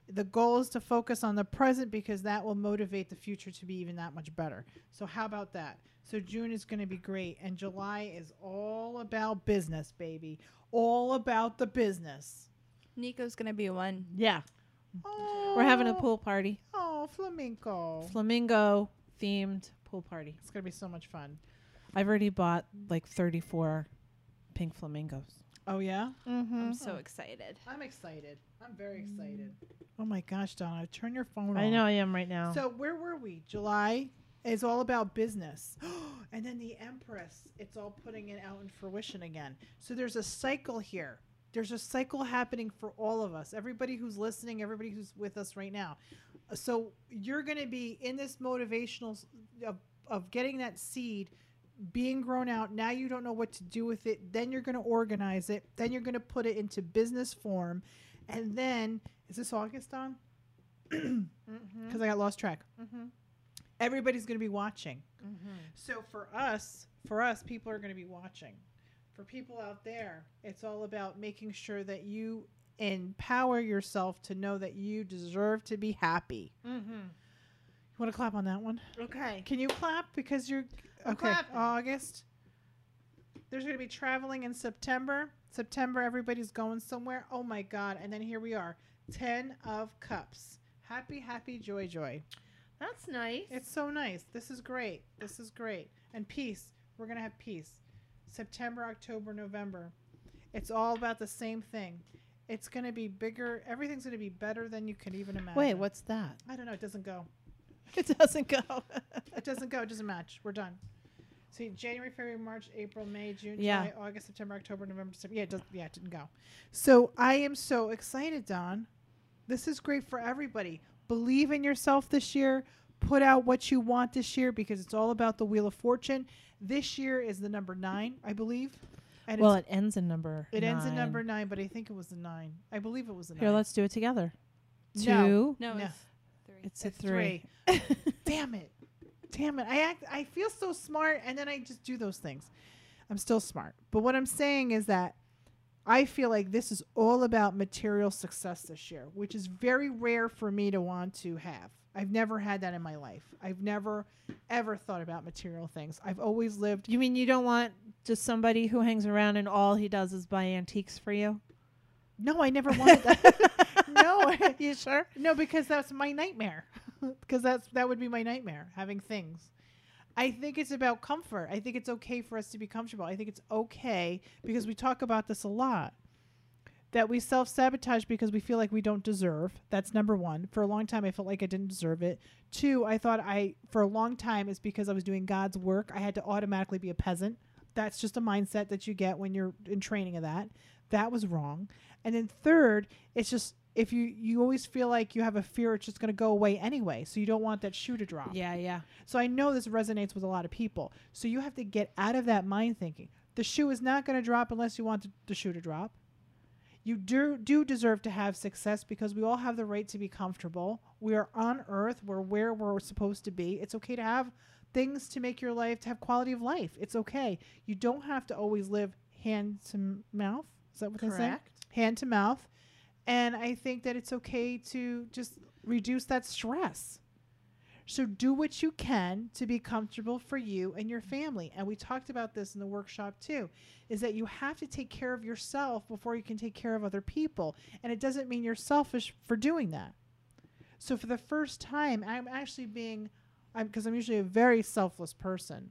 Speaker 2: The goal is to focus on the present because that will motivate the future to be even that much better. So, how about that? So, June is going to be great. And July is all about business, baby. All about the business.
Speaker 4: Nico's gonna be one.
Speaker 1: Yeah.
Speaker 2: Oh,
Speaker 1: We're having a pool party.
Speaker 2: Oh, flamingo.
Speaker 1: Flamingo themed pool party.
Speaker 2: It's going to be so much fun.
Speaker 1: I've already bought like 34 pink flamingos.
Speaker 2: Oh, yeah?
Speaker 1: Mm-hmm.
Speaker 4: I'm so excited.
Speaker 2: I'm excited. I'm very excited. Oh my gosh, Donna, turn your phone
Speaker 1: I
Speaker 2: off.
Speaker 1: know I am right now.
Speaker 2: So where were we? July is all about business. and then the Empress, it's all putting it out in fruition again. So there's a cycle here. There's a cycle happening for all of us. Everybody who's listening, everybody who's with us right now. So you're going to be in this motivational of, of getting that seed being grown out. Now you don't know what to do with it. Then you're going to organize it. Then you're going to put it into business form. And then, is this August on?
Speaker 1: Mm-hmm.
Speaker 2: Because I got lost track.
Speaker 1: Mhm.
Speaker 2: Everybody's going to be watching.
Speaker 1: Mm-hmm.
Speaker 2: So for us, for us, people are going to be watching. For people out there, it's all about making sure that you empower yourself to know that you deserve to be happy.
Speaker 1: Mm-hmm.
Speaker 2: You want to clap on that one?
Speaker 1: Okay.
Speaker 2: Can you clap because you're okay?
Speaker 1: Uh, clapping.
Speaker 2: August. There's going to be traveling in September. September, everybody's going somewhere. Oh my God! And then here we are, ten of cups. Happy, happy, joy, joy.
Speaker 1: That's nice.
Speaker 2: It's so nice. This is great. This is great. And peace. We're going to have peace. September, October, November. It's all about the same thing. It's going to be bigger. Everything's going to be better than you can even imagine.
Speaker 1: Wait, what's that?
Speaker 2: I don't know. It doesn't go.
Speaker 1: It doesn't go.
Speaker 2: It doesn't go. It doesn't match. We're done. See, January, February, March, April, May, June,
Speaker 1: Yeah.
Speaker 2: July, August, September, October, November, December. Yeah, it does, yeah, it didn't go. So I am so excited, Don. This is great for everybody. Believe in yourself this year. Put out what you want this year because it's all about the Wheel of Fortune. This year is the number nine, I believe. And
Speaker 1: well, it ends in number.
Speaker 2: it ends in number nine, but I think it was the nine. I believe it was the
Speaker 1: Here,
Speaker 2: nine.
Speaker 1: let's do it together. Two.
Speaker 4: No,
Speaker 2: No.
Speaker 4: it's three.
Speaker 1: It's a
Speaker 2: It's
Speaker 1: three.
Speaker 2: Damn it. Damn it. I act I feel so smart and then I just do those things. I'm still smart. But what I'm saying is that I feel like this is all about material success this year, which is very rare for me to want to have. I've never had that in my life. I've never ever thought about material things. I've always lived
Speaker 1: You mean you don't want just somebody who hangs around and all he does is buy antiques for you?
Speaker 2: No, I never wanted that. no.
Speaker 1: you sure?
Speaker 2: No, because that's my nightmare. Because that's that would be my nightmare having things. I think it's about comfort. I think it's okay for us to be comfortable. I think it's okay because we talk about this a lot. That we self sabotage because we feel like we don't deserve. That's number one. For a long time, I felt like I didn't deserve it. Two, I thought I, for a long time, it's because I was doing God's work. I had to automatically be a peasant. That's just a mindset that you get when you're in training of that. That was wrong. And then third, it's just if you you always feel like you have a fear it's just going to go away anyway so you don't want that shoe to drop.
Speaker 1: Yeah, yeah.
Speaker 2: so i know this resonates with a lot of people. So you have to get out of that mind thinking. The shoe is not going to drop unless you want the, shoe to drop. You do do deserve to have success because we all have the right to be comfortable. We are on earth. We're where we're supposed to be. It's okay to have things to make your life to have quality of life. It's okay. You don't have to always live hand to mouth. Is that what they say?
Speaker 1: Correct.
Speaker 2: hand to mouth. And I think that it's okay to just reduce that stress. So do what you can to be comfortable for you and your family. And we talked about this in the workshop too, is that you have to take care of yourself before you can take care of other people. And it doesn't mean you're selfish for doing that. So for the first time, I'm actually being I'm because I'm usually a very selfless person.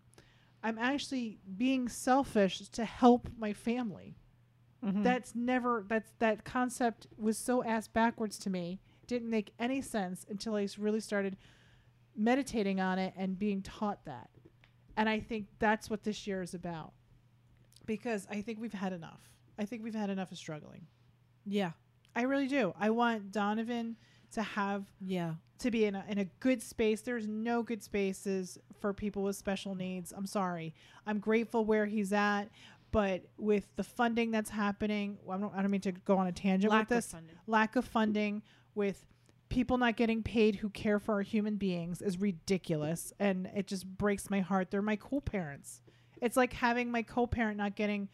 Speaker 2: I'm actually being selfish to help my family
Speaker 1: Mhm.
Speaker 2: that's never that's that concept was so ass backwards to me didn't make any sense until I really started meditating on it and being taught that and i think that's what this year is about because i think we've had enough i think we've had enough of struggling
Speaker 1: yeah,
Speaker 2: i really do i want donovan to have
Speaker 1: yeah.
Speaker 2: to be in a, in a good space. There's no good spaces for people with special needs. I'm sorry. I'm grateful where he's at, but with the funding that's happening, well, I don't, I don't mean to go on a tangent
Speaker 1: Lack
Speaker 2: with
Speaker 1: of
Speaker 2: this.
Speaker 1: funding.
Speaker 2: Lack of funding with people not getting paid who care for our human beings is ridiculous, and it just breaks my heart. They're my co-parents. It's like having my co-parent not getting,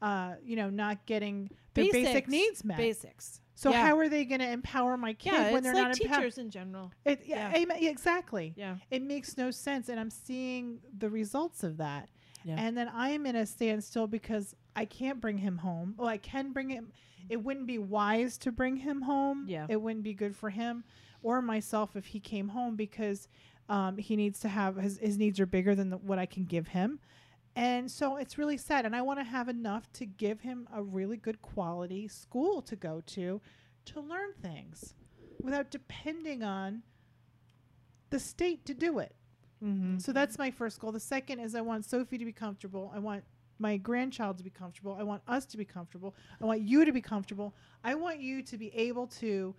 Speaker 2: uh, you know, not getting their basic needs met.
Speaker 1: Basics.
Speaker 2: so
Speaker 1: yeah.
Speaker 2: how are they going to empower my kid
Speaker 1: yeah,
Speaker 2: when they're
Speaker 1: like
Speaker 2: not
Speaker 1: teachers in general.
Speaker 2: It, yeah,
Speaker 1: Yeah.
Speaker 2: amen- yeah, exactly.
Speaker 1: Yeah.
Speaker 2: It makes no sense, and I'm seeing the results of that.
Speaker 1: Yeah.
Speaker 2: And then I am in a standstill because I can't bring him home. Well, I can bring him. It wouldn't be wise to bring him home.
Speaker 1: Yeah.
Speaker 2: It wouldn't be good for him or myself if he came home because um, he needs to have his his needs are bigger than the, what I can give him. And so it's really sad. And I want to have enough to give him a really good quality school to go to to learn things without depending on the state to do it.
Speaker 1: Mm-hmm.
Speaker 2: So that's my first goal. The second is I want Sophie to be comfortable. I want my grandchild to be comfortable. I want us to be comfortable. I want you to be comfortable. I want you to be able to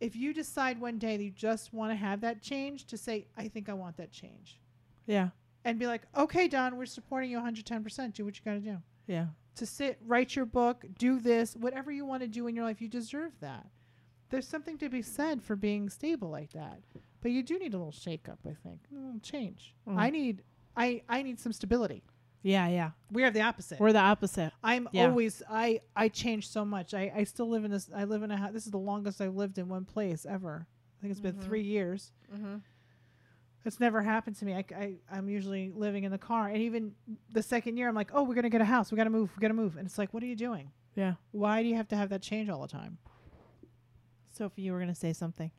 Speaker 2: if you decide one day that you just want to have that change to say I think I want that change.
Speaker 1: Yeah.
Speaker 2: And be like, "Okay, Don, we're supporting you 110%. Do what you got to do."
Speaker 1: Yeah.
Speaker 2: To sit, write your book, do this, whatever you want to do in your life, you deserve that. There's something to be said for being stable like that. But you do need a little shake up, I think. A little change.
Speaker 1: Mm.
Speaker 2: I need I I need some stability.
Speaker 1: Yeah. Yeah.
Speaker 2: We are the opposite.
Speaker 1: We're the opposite.
Speaker 2: I'm
Speaker 1: Yeah.
Speaker 2: always I I change so much. I I still live in this. I live in a house. This is the longest I've lived in one place ever. I think it's been
Speaker 1: Mhm.
Speaker 2: three years.
Speaker 1: Mm-hmm.
Speaker 2: It's never happened to me. I, I I'm usually living in the car, and even the second year, I'm like, oh, we're gonna get a house. We gotta move. We gotta move. And it's like, what are you doing?
Speaker 1: Yeah.
Speaker 2: Why do you have to have that change all the time?
Speaker 1: Sophie, you were gonna say something.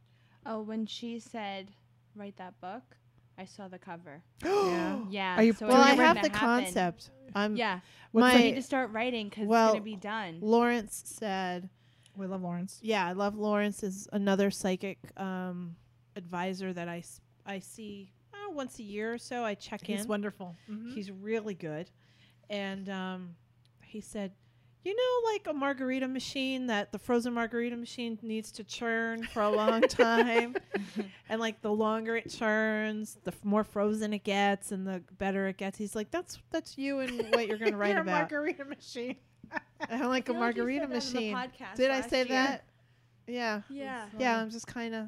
Speaker 4: Oh, when she said, "Write that book," I saw the cover.
Speaker 1: Yeah.
Speaker 4: Yeah.
Speaker 2: Are you
Speaker 4: so
Speaker 1: well, I have the
Speaker 4: that happened.
Speaker 1: concept. I'm
Speaker 4: Yeah.
Speaker 2: What's
Speaker 1: my
Speaker 4: I need to start writing because
Speaker 1: well,
Speaker 4: it's gonna be done.
Speaker 1: Lawrence said
Speaker 2: We love Lawrence.
Speaker 1: Yeah, I love Lawrence is another psychic um, advisor that I, s- I see uh, once a year or so. I check
Speaker 2: He's
Speaker 1: in.
Speaker 2: He's wonderful. Mhm.
Speaker 1: He's really good, and um, he said, you know, like a margarita machine that the frozen margarita machine needs to churn for a long time, and like the longer it churns, the f- more frozen it gets, and the better it gets. He's like, that's that's you and what you're gonna write
Speaker 2: You're
Speaker 1: about.
Speaker 2: a margarita machine.
Speaker 1: I like a
Speaker 4: like
Speaker 1: margarita
Speaker 4: said that on the
Speaker 1: machine. Did I say
Speaker 4: year.
Speaker 1: that? Yeah.
Speaker 4: Yeah.
Speaker 1: Yeah, I'm just kind of.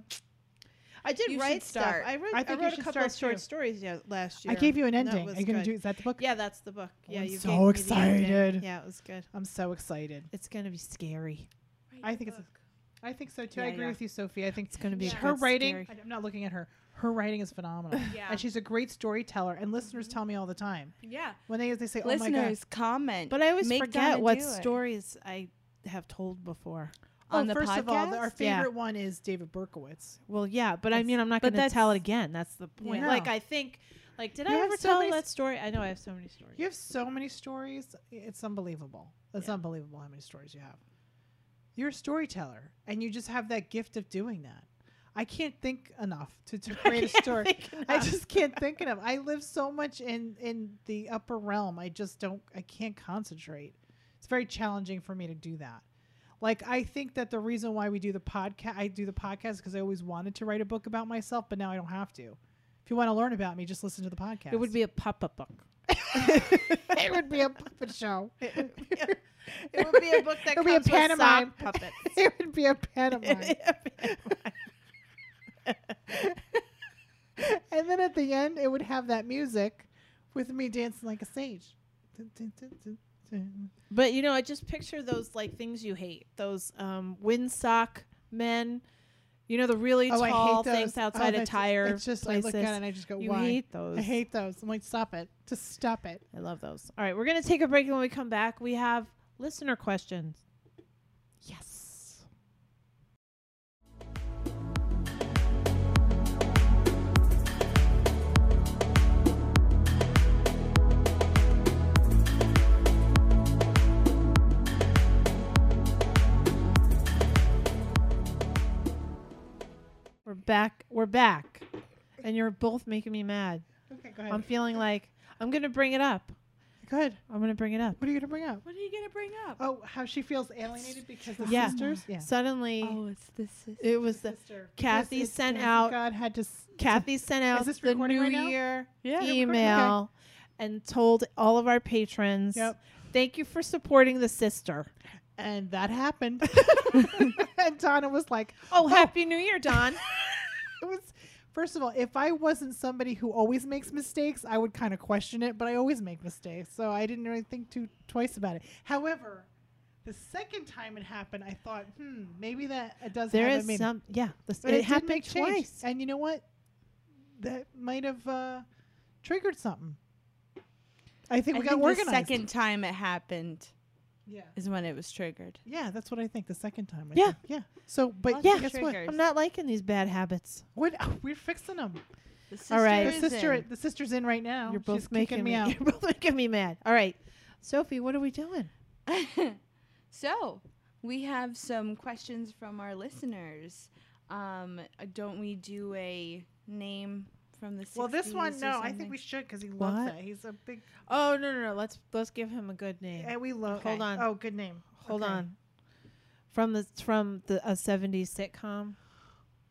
Speaker 1: I did
Speaker 4: You should
Speaker 1: write stuff. I wrote,
Speaker 2: I
Speaker 1: I
Speaker 2: think you
Speaker 1: wrote a
Speaker 2: should
Speaker 1: couple of short
Speaker 2: too.
Speaker 1: stories yeah, last year.
Speaker 2: I gave you an ending. Are you gonna
Speaker 1: good.
Speaker 2: do? Is that the book?
Speaker 1: Yeah, that's the book. Yeah,
Speaker 2: I'm
Speaker 1: you
Speaker 2: so
Speaker 1: gave me the ending.
Speaker 2: excited.
Speaker 1: Yeah, it was good.
Speaker 2: I'm so excited.
Speaker 1: It's gonna be scary.
Speaker 2: I think it's. A, I think so too. I agree
Speaker 1: yeah.
Speaker 2: with you, Sophie. I think
Speaker 1: It's gonna be
Speaker 4: Yeah.
Speaker 2: her
Speaker 1: good
Speaker 2: writing.
Speaker 1: scary-
Speaker 2: I'm not looking at her. Her writing is phenomenal,
Speaker 4: Yeah.
Speaker 2: and she's a great storyteller. And listeners mm-hmm. tell me all the time
Speaker 4: yeah.
Speaker 2: when they they say, "Oh my god."
Speaker 4: Listeners, comment.
Speaker 1: But I always
Speaker 4: Make
Speaker 1: forget what
Speaker 4: do it.
Speaker 1: stories I have told before.
Speaker 2: Oh,
Speaker 4: on the
Speaker 2: first of all, our
Speaker 4: podcast?
Speaker 1: Yeah.
Speaker 2: favorite one is David Berkowitz.
Speaker 1: Well, yeah, but I mean, I'm not gonna tell it again. That's the point.
Speaker 2: Yeah.
Speaker 1: Like I think, like, did
Speaker 2: You
Speaker 1: I ever
Speaker 2: so
Speaker 1: tell that story? I know I have so many stories.
Speaker 2: You have so many stories. It's unbelievable. It's
Speaker 1: Yeah.
Speaker 2: unbelievable how many stories you have. You're a storyteller, and you just have that gift of doing that. I can't think enough to, to create a story. I just can't think enough. I live so much in in the upper realm. I just don't. I can't concentrate. It's very challenging for me to do that. Like I think that the reason why we do the podcast, I do the podcast because I always wanted to write a book about myself, but now I don't have to. If you want to learn about me, just listen to the podcast.
Speaker 1: It would be a pop-up book.
Speaker 2: it would be a puppet show.
Speaker 1: It would be a, it would be a book that
Speaker 2: It would be a pantomime.
Speaker 1: puppets.
Speaker 2: it would be a pantomime. and then at the end, it would have that music with me dancing like a sage. Dun, dun, dun.
Speaker 1: But you know, I just picture those like things you hate. Those um windsock men. You know the really
Speaker 2: Oh,
Speaker 1: tall things.
Speaker 2: Oh,
Speaker 1: outside of tire
Speaker 2: It's just I look at it and I just go,
Speaker 1: you
Speaker 2: "Why?"
Speaker 1: hate those.
Speaker 2: I hate those. I'm like, "Stop it! Just stop it."
Speaker 1: I love those. All right, we're gonna take a break. and When we come back, we have listener questions. We're back. We're back. And you're both making me mad.
Speaker 2: Okay, go ahead.
Speaker 1: I'm feeling like I'm going to bring it up.
Speaker 2: go ahead.
Speaker 1: I'm going to bring it up.
Speaker 2: What are you gonna bring up?
Speaker 4: What are you gonna bring up?
Speaker 2: Oh, how she feels alienated because the
Speaker 1: Yeah.
Speaker 2: sisters. Yeah.
Speaker 1: Suddenly,
Speaker 4: Oh, it's the sister.
Speaker 1: it was the
Speaker 2: Sister.
Speaker 1: Kathy
Speaker 2: Because
Speaker 1: sent
Speaker 2: Nancy
Speaker 1: out-
Speaker 2: God had to. s-
Speaker 1: Kathy sent out
Speaker 2: this
Speaker 1: the
Speaker 2: recording
Speaker 1: New
Speaker 2: right now?
Speaker 1: Year
Speaker 2: Yeah, recording,
Speaker 1: email and told all of our patrons,
Speaker 2: Yep.
Speaker 1: "Thank you for supporting the sister."
Speaker 2: And that happened. and Donna was like,
Speaker 1: Oh, Happy New Year, Don!
Speaker 2: it was first of all, if I wasn't somebody who always makes mistakes, I would kind of question it, but I always make mistakes, so I didn't really think too twice about it. However, the second time it happened, I thought, hmm, maybe that it does
Speaker 1: there
Speaker 2: meaning.
Speaker 1: some, yeah. This,
Speaker 2: but
Speaker 1: it,
Speaker 2: it,
Speaker 1: happened
Speaker 2: make
Speaker 1: twice.
Speaker 2: And you know what? That might have uh, triggered something. I think
Speaker 4: I
Speaker 2: we
Speaker 4: think
Speaker 2: got
Speaker 4: the
Speaker 2: organized.
Speaker 4: second time it happened
Speaker 2: yeah.
Speaker 4: is when it was triggered.
Speaker 2: Yeah, that's what I think. The second time. I
Speaker 1: Yeah.
Speaker 2: think. Yeah. So, but
Speaker 4: Lots
Speaker 1: of
Speaker 2: guess what?
Speaker 1: I'm not liking these bad habits.
Speaker 2: What? we're fixing them.
Speaker 4: The
Speaker 1: All right.
Speaker 2: The sister,
Speaker 4: in.
Speaker 2: the sister's in right now.
Speaker 1: You're
Speaker 2: She's
Speaker 1: both making me,
Speaker 2: me out.
Speaker 1: You're both making me mad. All right, Sophie, what are we doing?
Speaker 4: so we have some questions from our listeners. Um, don't we do a name from the 60s
Speaker 2: Well, this one, no, I think we should because he loves
Speaker 1: What?
Speaker 2: that. He's a big,
Speaker 1: Oh no no no! Let's let's give him a good name.
Speaker 2: and we love.
Speaker 1: Hold on.
Speaker 2: Oh, good name.
Speaker 1: Hold
Speaker 2: Okay.
Speaker 1: on. From the from the a '70s sitcom.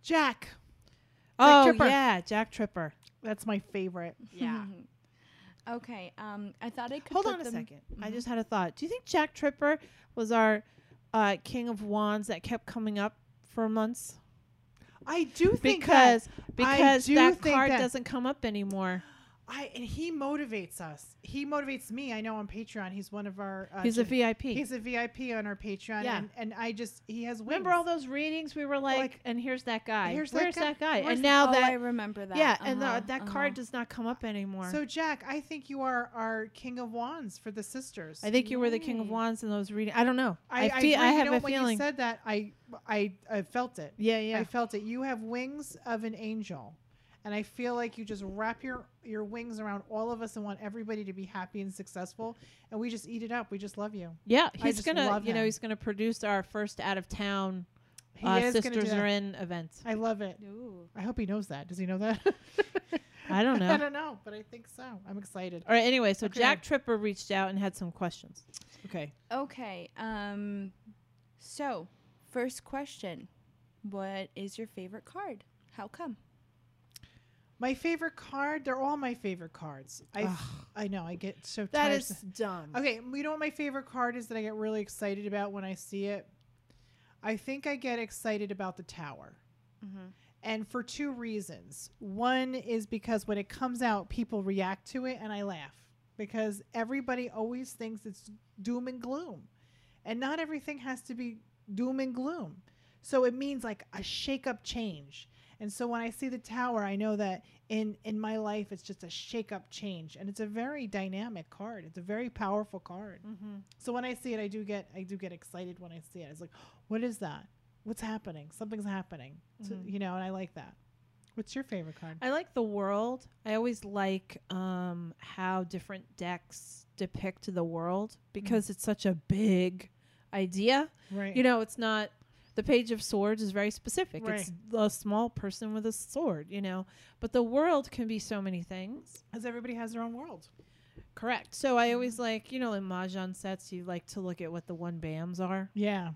Speaker 2: Jack.
Speaker 1: Oh
Speaker 2: Tripper.
Speaker 1: yeah, Jack Tripper.
Speaker 2: That's my favorite.
Speaker 1: Yeah.
Speaker 4: okay. Um, I thought I could.
Speaker 1: Hold
Speaker 4: put
Speaker 1: on a
Speaker 4: them-
Speaker 1: second. I
Speaker 4: Mhm.
Speaker 1: just had a thought. Do you think Jack Tripper was our uh, King of Wands that kept coming up for months?
Speaker 2: I do think
Speaker 1: Because
Speaker 2: that,
Speaker 1: because
Speaker 2: do
Speaker 1: that card
Speaker 2: that-
Speaker 1: doesn't come up anymore.
Speaker 2: I and he motivates us. He motivates me. I know on Patreon. He's one of our. Uh,
Speaker 1: He's a VIP.
Speaker 2: He's a VIP on our Patreon.
Speaker 1: Yeah.
Speaker 2: And, and I just he has wings.
Speaker 1: Remember all those readings? We were like,
Speaker 2: Like,
Speaker 1: and here's that guy.
Speaker 2: here's that
Speaker 1: Where's
Speaker 2: guy.
Speaker 1: that guy?
Speaker 2: Where's
Speaker 1: and now
Speaker 4: oh,
Speaker 1: that
Speaker 4: I remember that.
Speaker 1: yeah, and
Speaker 4: Uh-huh,
Speaker 1: the, that
Speaker 4: uh-huh.
Speaker 1: card does not come up anymore.
Speaker 2: So Jack, I think you are our king of wands for the sisters.
Speaker 1: I think you were the King of Wands in those readings. I don't know.
Speaker 2: I,
Speaker 1: I, feel.
Speaker 2: agree.
Speaker 1: I have
Speaker 2: know,
Speaker 1: a
Speaker 2: when
Speaker 1: feeling.
Speaker 2: you said that, I I I felt it.
Speaker 1: yeah, yeah.
Speaker 2: I felt it. You have wings of an angel. And I feel like you just wrap your, your wings around all of us and want everybody to be happy and successful. And we just eat it up. We just love you.
Speaker 1: yeah, he's
Speaker 2: just
Speaker 1: gonna.
Speaker 2: love
Speaker 1: You know, he's gonna produce our first out of town uh,
Speaker 2: is gonna do
Speaker 1: sisters are in event.
Speaker 2: I love it.
Speaker 4: Ooh.
Speaker 2: I hope he knows that. Does he know that?
Speaker 1: I don't know.
Speaker 2: I don't know, but I think so. I'm excited.
Speaker 1: All right. Anyway, so
Speaker 2: Okay.
Speaker 1: Jack Tripper reached out and had some questions.
Speaker 2: Okay.
Speaker 4: Okay. Um, so first question: What is your favorite card? How come?
Speaker 2: My favorite card, they're all my favorite cards. I
Speaker 1: Ugh.
Speaker 2: I know, I get so
Speaker 1: That
Speaker 2: tired.
Speaker 1: is dumb.
Speaker 2: Okay, you know what my favorite card is that I get really excited about when I see it? I think I get excited about the tower.
Speaker 4: Mm-hmm.
Speaker 2: And for two reasons. One is because when it comes out, people react to it and I laugh because everybody always thinks it's doom and gloom. And not everything has to be doom and gloom. So it means like a shake up change. And so when I see the tower, I know that in in my life it's just a shake up change and it's a very dynamic card. It's a very powerful card.
Speaker 1: Mm-hmm.
Speaker 2: So when I see it, I do get I do get excited when I see it. It's like, what is that? What's happening? Something's happening. So,
Speaker 1: Mhm.
Speaker 2: you know, and I like that. What's your favorite card?
Speaker 1: I like the world. I always like um, how different decks depict the world because it's such a big idea.
Speaker 2: Right.
Speaker 1: You know, it's not the page of swords is very specific. It's a small person with a sword, you know. But the world can be so many things.
Speaker 2: because everybody has their own world.
Speaker 1: Correct. So I always like, you know, in mahjong sets, you like to look at what the one bams are.
Speaker 2: Yeah,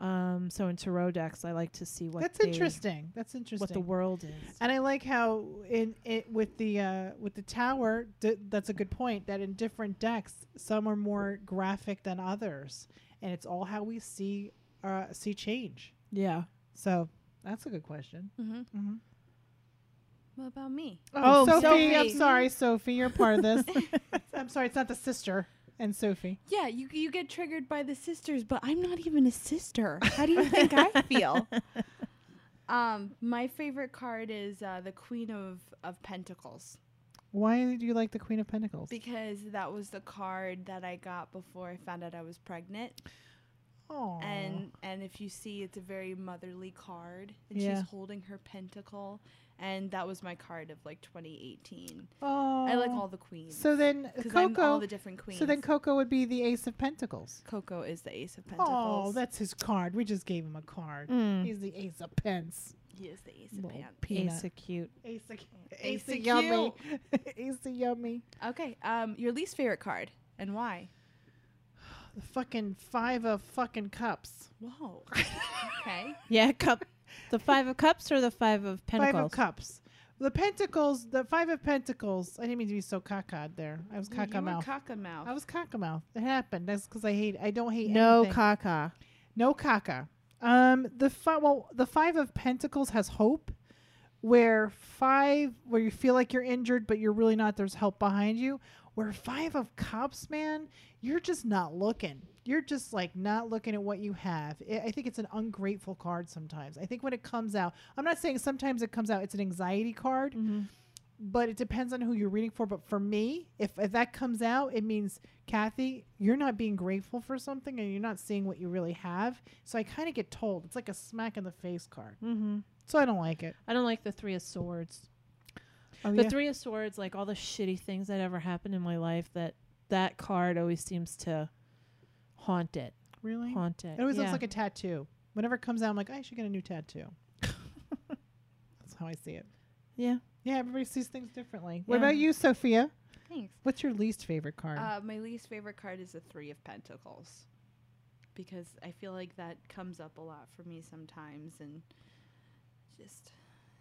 Speaker 1: Um, so in tarot decks, I like to see what
Speaker 2: that's
Speaker 1: they-
Speaker 2: interesting. That's interesting.
Speaker 1: what the world is.
Speaker 2: and I like how in it with the uh, with the tower. D- that's a good point. That in different decks, some are more graphic than others, and it's all how we see uh, see change.
Speaker 1: Yeah.
Speaker 2: So that's a good question.
Speaker 4: Mm-hmm.
Speaker 2: Mm-hmm.
Speaker 4: What about me?
Speaker 1: Oh,
Speaker 2: Sophie, I'm sorry, Sophie, you're part of this. I'm sorry, it's not the sister and Sophie.
Speaker 4: Yeah, you you get triggered by the sisters, but I'm not even a sister. How do you think I feel? Um, my favorite card is uh, the Queen of of Pentacles
Speaker 2: Why do you like the Queen of Pentacles?
Speaker 4: because that was the card that I got before I found out I was pregnant.
Speaker 2: Oh,
Speaker 4: And and if you see, it's a very motherly card, and
Speaker 2: Yeah.
Speaker 4: she's holding her pentacle, and that was my card of like 2018.
Speaker 2: oh,
Speaker 4: I like all the queens.
Speaker 2: So then
Speaker 4: Coco, I'm all the different queens.
Speaker 2: So then Coco would be the Ace of Pentacles.
Speaker 4: Coco is the Ace of Pentacles.
Speaker 2: Oh, that's his card. We just gave him a card.
Speaker 1: Mm.
Speaker 2: He's the Ace of Pence.
Speaker 4: he is the Ace of
Speaker 2: Little
Speaker 4: Pants.
Speaker 2: peanut.
Speaker 1: Ace of cute.
Speaker 2: Ace of,
Speaker 4: Ace
Speaker 2: Ace of
Speaker 4: of
Speaker 2: yummy. Ace of yummy.
Speaker 4: Okay, um, your least favorite card and why?
Speaker 2: The fucking five of fucking cups.
Speaker 4: Whoa. okay.
Speaker 1: Yeah, cup. The five of cups or the five of pentacles?
Speaker 2: Five of cups. The pentacles, the five of pentacles. I didn't mean to be so cockeyed there. I was
Speaker 4: Yeah, you
Speaker 2: caca
Speaker 4: were
Speaker 2: mouth.
Speaker 4: caca mouth.
Speaker 2: I was caca mouth. It happened. That's because I hate. I don't hate
Speaker 1: No
Speaker 2: anything.
Speaker 1: caca.
Speaker 2: No caca. Um, the fi- well, the five of pentacles has hope, where five, where you feel like you're injured but you're really not. There's help behind you. Where five of cups, man, you're just not looking. You're just like not looking at what you have. I I think it's an ungrateful card sometimes. I think when it comes out, I'm not saying sometimes it comes out. It's an anxiety card
Speaker 1: Mm-hmm.
Speaker 2: but it depends on who you're reading for. But for me, if, if that comes out, it means, Kathy, you're not being grateful for something and you're not seeing what you really have. So I kind of get told. It's like a smack in the face card.
Speaker 1: Mm-hmm.
Speaker 2: So I don't like it.
Speaker 1: I don't like the three of swords.
Speaker 2: Oh,
Speaker 1: the
Speaker 2: yeah?
Speaker 1: three of swords, like all the shitty things that ever happened in my life, that that card always seems to haunt it.
Speaker 2: really?
Speaker 1: Haunt it.
Speaker 2: It always
Speaker 1: yeah.
Speaker 2: looks like a tattoo. Whenever it comes out, I'm like, I should get a new tattoo. That's how I see it.
Speaker 1: Yeah.
Speaker 2: Yeah, everybody sees things differently. What about you, Sophia?
Speaker 4: Thanks.
Speaker 2: What's your least favorite card?
Speaker 4: Uh, my least favorite card is the Three of Pentacles because I feel like that comes up a lot for me sometimes, and just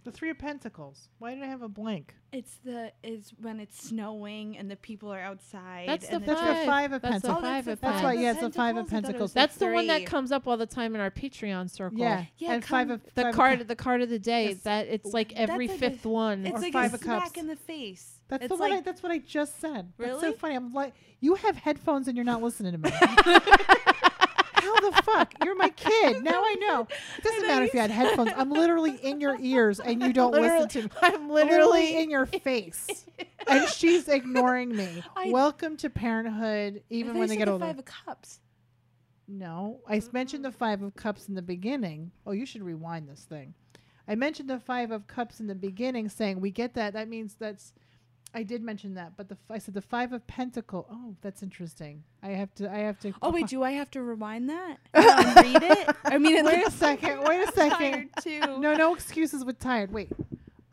Speaker 2: the Three of Pentacles. Why did I have a blank?
Speaker 4: it's the is when it's snowing and the people are outside.
Speaker 1: That's the
Speaker 4: and
Speaker 2: That's the Five of
Speaker 1: That's the
Speaker 2: Pentacles.
Speaker 4: Oh,
Speaker 1: five
Speaker 4: that's
Speaker 1: of
Speaker 4: the
Speaker 2: That's why,
Speaker 4: Five
Speaker 2: yeah, it's the Five of
Speaker 4: Pentacles? I thought it
Speaker 2: Pentacles.
Speaker 4: was the
Speaker 1: That's the one that comes up all the time in our Patreon circle.
Speaker 2: Yeah,
Speaker 4: Yeah,
Speaker 2: and
Speaker 4: come-
Speaker 2: Five of
Speaker 1: The
Speaker 2: five of
Speaker 1: card,
Speaker 2: Cup-
Speaker 1: the card of the day.
Speaker 2: Yes.
Speaker 1: That it's like every
Speaker 4: like a-
Speaker 1: fifth one.
Speaker 4: It's
Speaker 2: Or
Speaker 4: like
Speaker 2: Five
Speaker 4: a
Speaker 2: of Cups.
Speaker 4: smack in the face.
Speaker 2: That's
Speaker 4: it's
Speaker 2: the one. I, that's what I just said. That's so
Speaker 4: Really?
Speaker 2: funny. I'm like, you have headphones and you're not listening to me. Fuck? You're my kid. Now I know. It doesn't matter if you had headphones. I'm literally in your ears and you don't
Speaker 1: Literally-
Speaker 2: listen to me.
Speaker 1: I'm
Speaker 2: Literally
Speaker 1: literally
Speaker 2: in your face, and she's ignoring me.
Speaker 4: I-
Speaker 2: Welcome to parenthood, even when they get
Speaker 4: the
Speaker 2: older.
Speaker 4: Five of Cups.
Speaker 2: No, I s- mentioned the Five of Cups in the beginning. Oh, you should rewind this thing. I mentioned the Five of Cups in the beginning, saying we get that. That means that's. I did mention that, but the f- I said the Five of Pentacle. Oh, that's interesting. I have to. I have to.
Speaker 4: Oh wait, do I have to rewind that and read it? I mean, it
Speaker 2: wait a second. Wait a second.
Speaker 4: too.
Speaker 2: No, no excuses with tired. Wait,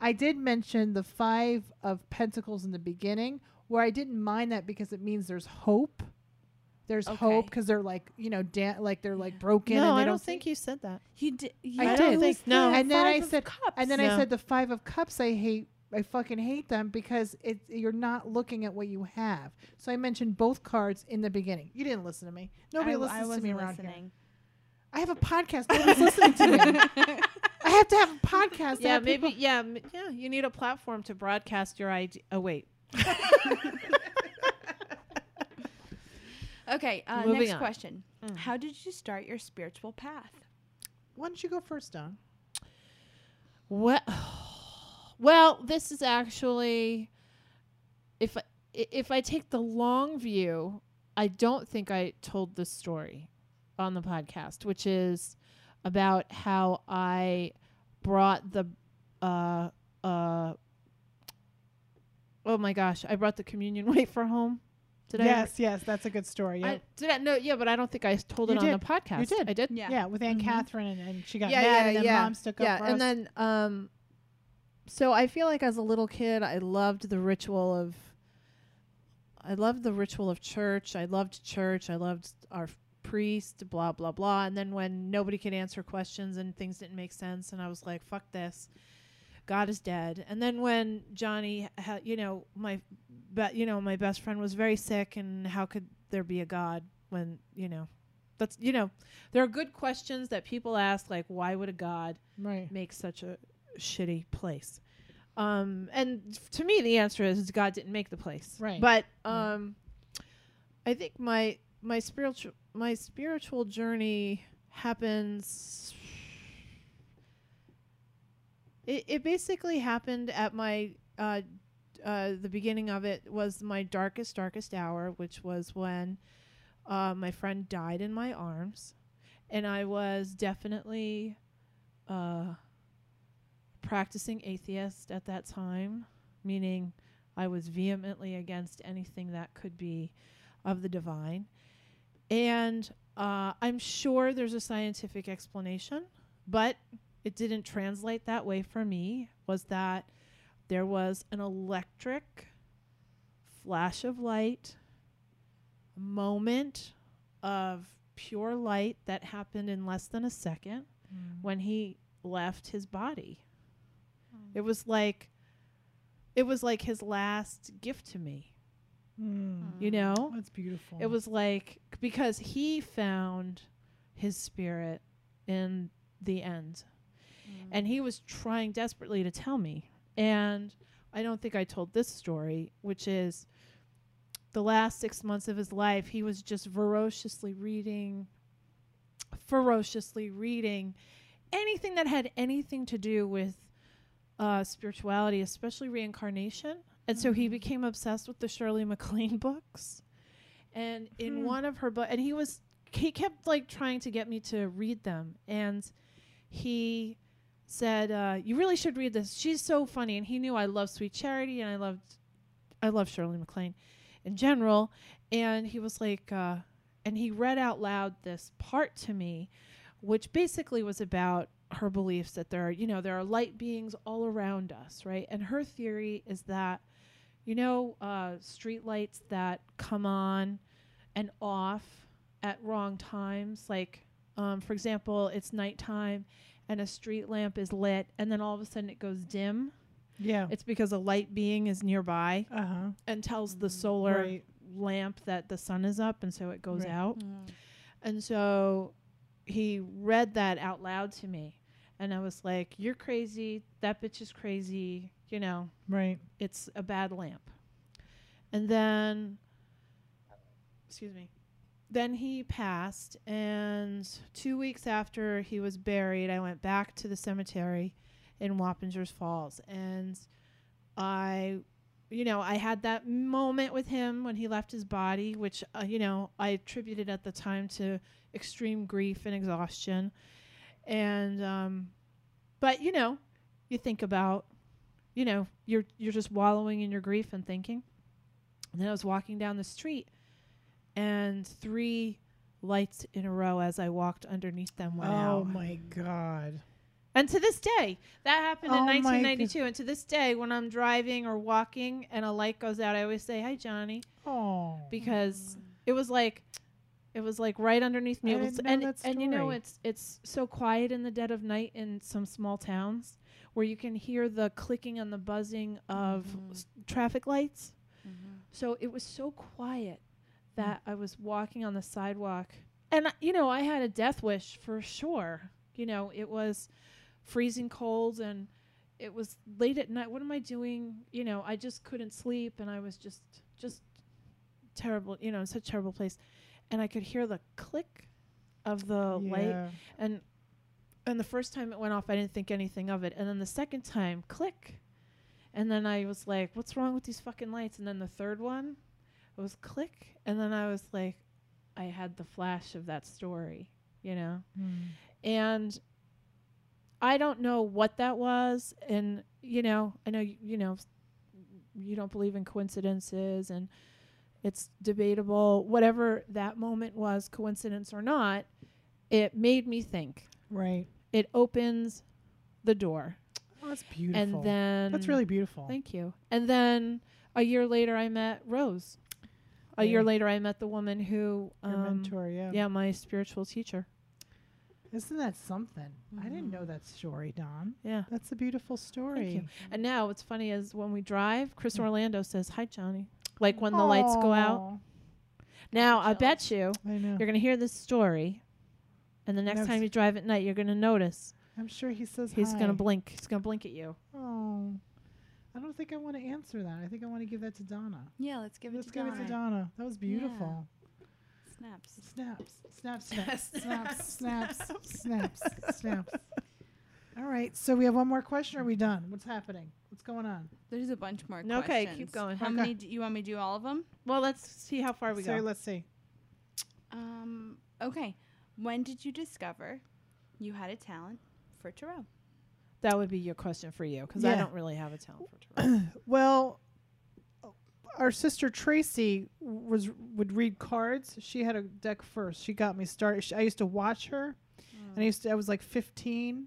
Speaker 2: I did mention the Five of Pentacles in the beginning, where I didn't mind that because it means there's hope. There's hope because they're like you know da- like they're like broken.
Speaker 1: no,
Speaker 2: and they
Speaker 1: I
Speaker 2: don't
Speaker 1: don't think you said that.
Speaker 4: You did. You
Speaker 2: I
Speaker 4: it
Speaker 2: did.
Speaker 4: was
Speaker 1: No.
Speaker 2: And then I
Speaker 4: Five of
Speaker 2: said-
Speaker 4: Cups.
Speaker 2: And then I said the five of cups I hate. I fucking hate them because it you're not looking at what you have. So I mentioned both cards in the beginning. You didn't listen to me. Nobody
Speaker 4: I,
Speaker 2: listens
Speaker 4: I
Speaker 2: to
Speaker 4: wasn't
Speaker 2: me around here. I have a podcast. Nobody's listening to me. I have to have a podcast.
Speaker 1: Yeah, maybe.
Speaker 2: people-
Speaker 1: Yeah, m- yeah. You need a platform to broadcast your idea. Oh wait.
Speaker 4: Okay. Uh, next
Speaker 1: on.
Speaker 4: question.
Speaker 1: Mm.
Speaker 4: How did you start your spiritual path?
Speaker 2: Why don't you go first, Don?
Speaker 1: Well, well, this is actually if I, i- if I take the long view, I don't think I told this story on the podcast, which is about how I brought the uh uh oh my gosh, I brought the communion wafer home. Did
Speaker 2: yes, yes, that's a good story.
Speaker 1: I?
Speaker 2: Yeah,
Speaker 1: I did I no yeah, but I don't think I told
Speaker 2: You
Speaker 1: it on the podcast.
Speaker 2: You did.
Speaker 1: I did.
Speaker 2: yeah. with Aunt
Speaker 1: Mhm.
Speaker 2: Catherine, and, and she got
Speaker 1: yeah,
Speaker 2: mad,
Speaker 1: yeah,
Speaker 2: and then
Speaker 1: yeah.
Speaker 2: mom stuck
Speaker 1: yeah,
Speaker 2: up for
Speaker 1: and
Speaker 2: us.
Speaker 1: then um, so I feel like as a little kid, I loved the ritual of. I loved the ritual of church. I loved church. I loved our priest. Blah blah blah. And then when nobody could answer questions and things didn't make sense, and I was like, "Fuck this." God is dead. And then when Johnny, ha- you know, my, be- you know, my best friend was very sick, and how could there be a God when you know, that's you know, there are good questions that people ask, like why would a God
Speaker 2: right.
Speaker 1: make such a shitty place? Um, and to me, the answer is God didn't make the place.
Speaker 2: Right.
Speaker 1: But um, I think my my spiritual my spiritual journey happens. It it basically happened at my uh, uh, the beginning of it was my darkest darkest hour, which was when uh, my friend died in my arms, and I was definitely uh, practicing atheist at that time, meaning I was vehemently against anything that could be of the divine. And uh, I'm sure there's a scientific explanation, but it didn't translate that way for me. Was that there was an electric flash of light, moment of pure light that happened in less than a second
Speaker 2: Mm.
Speaker 1: when he left his body. It was like it was like his last gift to me,
Speaker 2: Mm.
Speaker 1: you know?
Speaker 2: That's beautiful.
Speaker 1: It was like because he found his spirit in the end. And he was trying desperately to tell me. And I don't think I told this story, which is the last six months of his life, he was just ferociously reading, ferociously reading anything that had anything to do with uh, spirituality, especially reincarnation. And so he
Speaker 2: Mhm.
Speaker 1: became obsessed with the Shirley MacLaine books. And in
Speaker 2: Hmm.
Speaker 1: one of her books, and he was, he kept like trying to get me to read them. And he said, uh, "You really should read this. She's so funny." And he knew I love Sweet Charity, and I loved, I love Shirley MacLaine, in general. And he was like, uh, and he read out loud this part to me, which basically was about her beliefs that there are, you know, there are light beings all around us, right? And her theory is that, you know, uh, street lights that come on and off at wrong times, like, um, for example, it's nighttime and a street lamp is lit, and then all of a sudden it goes dim.
Speaker 2: Yeah.
Speaker 1: It's because a light being is nearby
Speaker 2: Uh huh.
Speaker 1: and tells the solar
Speaker 2: Right.
Speaker 1: lamp that the sun is up, and so it goes
Speaker 2: Right.
Speaker 1: out.
Speaker 4: Mm.
Speaker 1: And so he read that out loud to me. And I was like, You're crazy. That bitch is crazy. You know,
Speaker 2: Right.
Speaker 1: it's a bad lamp. And then, excuse me, then he passed. And two weeks after he was buried, I went back to the cemetery in Wappingers Falls. And I, you know, I had that moment with him when he left his body, which, uh, you know, I attributed at the time to extreme grief and exhaustion. And, um, but, you know, you think about you know, you're you're just wallowing in your grief and thinking. And then I was walking down the street and three lights in a row as I walked underneath them went
Speaker 2: Oh
Speaker 1: out.
Speaker 2: my god.
Speaker 1: And to this day, that happened
Speaker 2: Oh
Speaker 1: in 1992. And to this day, when I'm driving or walking and a light goes out, I always say, "Hi, Johnny,"
Speaker 2: Oh.
Speaker 1: because it was like, it was like right underneath me. Was- and and you know, it's it's so quiet in the dead of night in some small towns where you can hear the clicking and the buzzing of
Speaker 4: Mhm.
Speaker 1: s- traffic lights.
Speaker 4: Mhm.
Speaker 1: So it was so quiet that I was walking on the sidewalk. And, you know, I had a death wish for sure. You know, it was freezing cold and it was late at night. What am I doing? You know, I just couldn't sleep and I was just, just terrible, you know, in such a terrible place. And I could hear the click of the light and and the first time it went off i didn't think anything of it and then the second time click and then i was like what's wrong with these fucking lights and then the third one it was click and then i was like i had the flash of that story you know
Speaker 2: Mm.
Speaker 1: and i don't know what that was and you know i know you, you know you don't believe in coincidences and it's debatable whatever that moment was coincidence or not it made me think
Speaker 2: Right.
Speaker 1: it opens the door
Speaker 2: Oh, that's beautiful.
Speaker 1: and then
Speaker 2: that's really beautiful.
Speaker 1: thank you and then a year later i met rose a year later i met the woman who
Speaker 2: Your
Speaker 1: um,
Speaker 2: mentor, yeah.
Speaker 1: yeah my spiritual teacher
Speaker 2: Isn't that something? I didn't know
Speaker 4: Mhm.
Speaker 2: that story, Don.
Speaker 1: yeah
Speaker 2: That's a beautiful story.
Speaker 1: you. and now what's funny is when we drive chris orlando says hi johnny like when the lights go out now i bet you
Speaker 2: I know.
Speaker 1: you're gonna hear this story and the next
Speaker 2: Next-
Speaker 1: time you drive at night you're gonna notice
Speaker 2: I'm sure he says
Speaker 1: he's gonna blink he's gonna blink at you
Speaker 2: Oh, I don't think I want to answer that. I think I want to give that to Donna.
Speaker 4: Yeah, let's give it
Speaker 2: Let's
Speaker 4: to
Speaker 2: give
Speaker 4: Donna.
Speaker 2: it to Donna. That was beautiful.
Speaker 4: Snaps.
Speaker 2: Snaps, snaps, snaps, snaps, snaps, snaps, snaps. All right, so we have one more question. Are we done? What's happening? What's going on?
Speaker 4: There's a bunch more
Speaker 1: No,
Speaker 4: questions.
Speaker 1: okay, keep going.
Speaker 4: How
Speaker 2: Okay.
Speaker 4: many do you want me to do all of them?
Speaker 1: well let's see how far we go.
Speaker 2: so
Speaker 1: go
Speaker 2: let's see.
Speaker 4: Um, okay. When did you discover you had a talent for tarot?
Speaker 1: that would be your question for you because i
Speaker 2: Yeah.
Speaker 1: don't really have a talent for tarot
Speaker 2: Well, our sister Tracy was would read cards. She had a deck first. She got me started. Sh I used to watch her, and I mm. used to. I was like 15,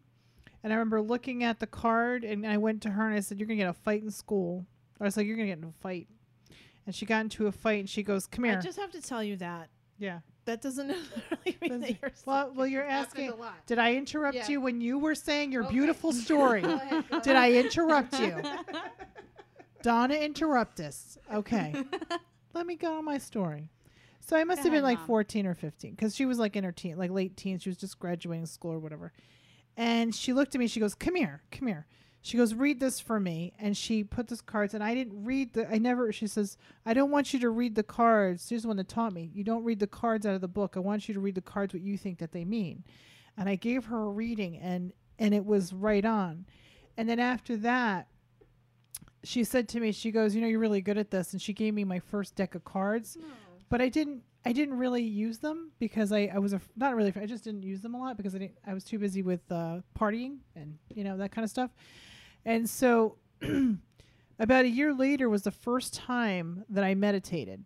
Speaker 2: and I remember looking at the card, and I went to her and I said, "You're gonna get a fight in school." I was like, "You're gonna get in a fight," and she got into a fight, and she goes, "Come here."
Speaker 1: I just have to tell you that.
Speaker 2: yeah.
Speaker 1: That doesn't necessarily mean that you're
Speaker 2: well, well, you're asking. Did I interrupt
Speaker 1: Yeah.
Speaker 2: you when you were saying your
Speaker 1: Okay.
Speaker 2: beautiful story?
Speaker 1: Go ahead, go
Speaker 2: Did I interrupt you? Donna interrupt us. Okay. Let me go on my story. So I must
Speaker 4: Go
Speaker 2: have been
Speaker 4: ahead,
Speaker 2: like
Speaker 4: Mom.
Speaker 2: 14 or 15 because she was like in her teen, like late teens. She was just graduating school or whatever. And she looked at me. She goes, "Come here, come here." She goes, "Read this for me." And she put this cards, and I didn't read the. I never. She says, "I don't want you to read the cards." She's the one that taught me. You don't read the cards out of the book. I want you to read the cards what you think that they mean. And I gave her a reading, and and it was right on. And then after that, she said to me, she goes, "You know, you're really good at this." And she gave me my first deck of cards, but I didn't. I didn't really use them because I, I was a, not really. I just didn't use them a lot because I didn't. I was too busy with uh, partying and you know that kind of stuff. And so, about a year later was the first time that I meditated,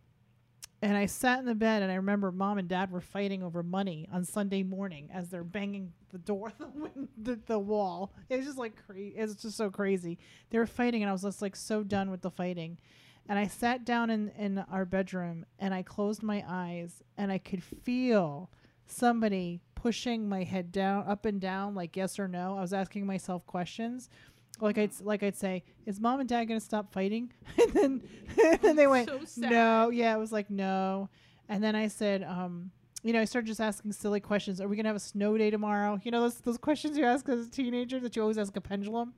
Speaker 2: and I sat in the bed and I remember mom and dad were fighting over money on Sunday morning as they're banging the door, the, the, the wall. It was just like crazy. It's just so crazy. They were fighting and I was just like so done with the fighting. And I sat down in, in our bedroom and I closed my eyes and I could feel somebody pushing my head down, up and down, like yes or no. I was asking myself questions. Like I'd like I'd say, is mom and dad gonna stop fighting? and then and then they went,
Speaker 4: So
Speaker 2: no. Yeah, it was like no. And then I said, um, you know, I started just asking silly questions. Are we gonna have a snow day tomorrow? You know those those questions you ask as a teenager that you always ask a pendulum.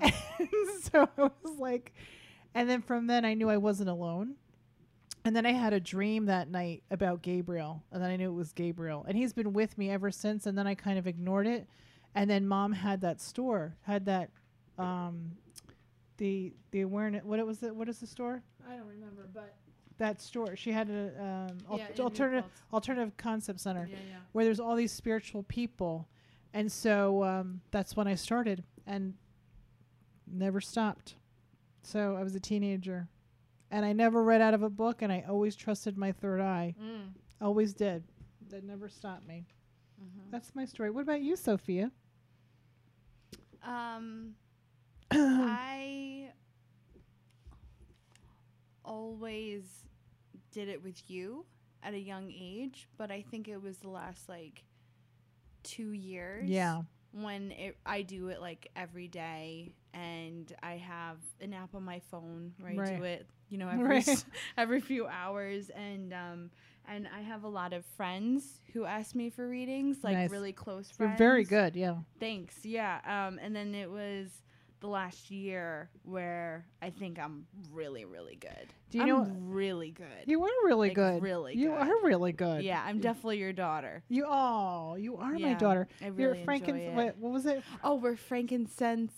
Speaker 2: And so I was like, and then from then I knew I wasn't alone. And then I had a dream that night about Gabriel, and then I knew it was Gabriel, and he's been with me ever since. And then I kind of ignored it, and then mom had that store, had that, um, the the awareness. What it was? The, what is the store? I don't remember, but that store. She had a um, al- alternative alternative concept center
Speaker 1: Yeah, yeah.
Speaker 2: where there's all these spiritual people, and so um, that's when I started and never stopped. So I was a teenager, and I never read out of a book, and I always trusted my third eye.
Speaker 1: Mm.
Speaker 2: Always did. That never stopped me.
Speaker 4: Mm-hmm.
Speaker 2: That's my story. What about you, Sophia?
Speaker 4: Um, I always did it with you at a young age, but I think it was the last like two years.
Speaker 2: yeah.
Speaker 4: When it, I do it like every day, and I have an app on my phone where I
Speaker 2: Right.
Speaker 4: do it, you know, every
Speaker 2: Right.
Speaker 4: every few hours, and um, and I have a lot of friends who ask me for readings, like
Speaker 2: Nice.
Speaker 4: really close friends.
Speaker 2: You're very good. Yeah.
Speaker 4: Thanks. Yeah. Um, and then it was the last year where I think I'm really, really good.
Speaker 2: Do you
Speaker 4: I'm
Speaker 2: know-
Speaker 4: really good.
Speaker 2: You are really
Speaker 4: Like,
Speaker 2: good.
Speaker 4: really
Speaker 2: You
Speaker 4: good.
Speaker 2: are really good.
Speaker 4: yeah, I'm definitely your daughter.
Speaker 2: You oh, you are my daughter.
Speaker 4: I
Speaker 2: You're
Speaker 4: really
Speaker 2: Franken.
Speaker 4: enjoy it.
Speaker 2: What, what was it?
Speaker 4: Oh, we're frankincense.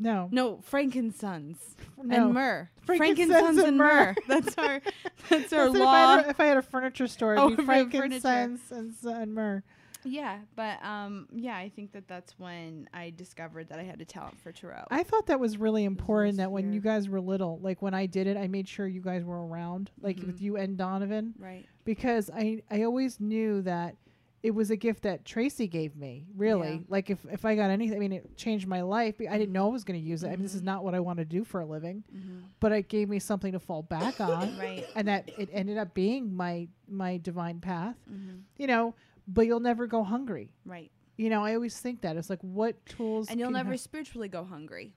Speaker 2: No.
Speaker 4: No, frankincense
Speaker 2: No.
Speaker 4: and myrrh.
Speaker 2: Frankincense
Speaker 4: Frankincense
Speaker 2: and
Speaker 4: and
Speaker 2: myrrh.
Speaker 4: That's our. That's our
Speaker 2: That's if, I
Speaker 4: law.
Speaker 2: had a, if I had a furniture store,
Speaker 4: Oh,
Speaker 2: it'd be
Speaker 4: if I had furniture.
Speaker 2: frankincense and, and myrrh.
Speaker 4: Yeah, but um, yeah, I think that that's when I discovered that I had a talent for tarot.
Speaker 2: I thought that was really important
Speaker 4: last
Speaker 2: that when you guys were little, like when I did it, I made sure you guys were around, like
Speaker 4: Mhm.
Speaker 2: with you and Donovan,
Speaker 4: right.
Speaker 2: because I I always knew that it was a gift that Tracy gave me. Really,
Speaker 4: Yeah.
Speaker 2: like if if I got anything, I mean, it changed my life. but I didn't know I was going to use it. I mean, this is
Speaker 4: Mhm.
Speaker 2: not what I want to do for a living,
Speaker 4: Mm-hmm.
Speaker 2: but it gave me something to fall back on,
Speaker 4: Right.
Speaker 2: and that it ended up being my my divine path.
Speaker 4: Mm-hmm.
Speaker 2: You know, but you'll never go hungry.
Speaker 4: Right.
Speaker 2: You know, I always think that it's like what tools
Speaker 4: and you'll never
Speaker 2: have?
Speaker 4: spiritually go hungry.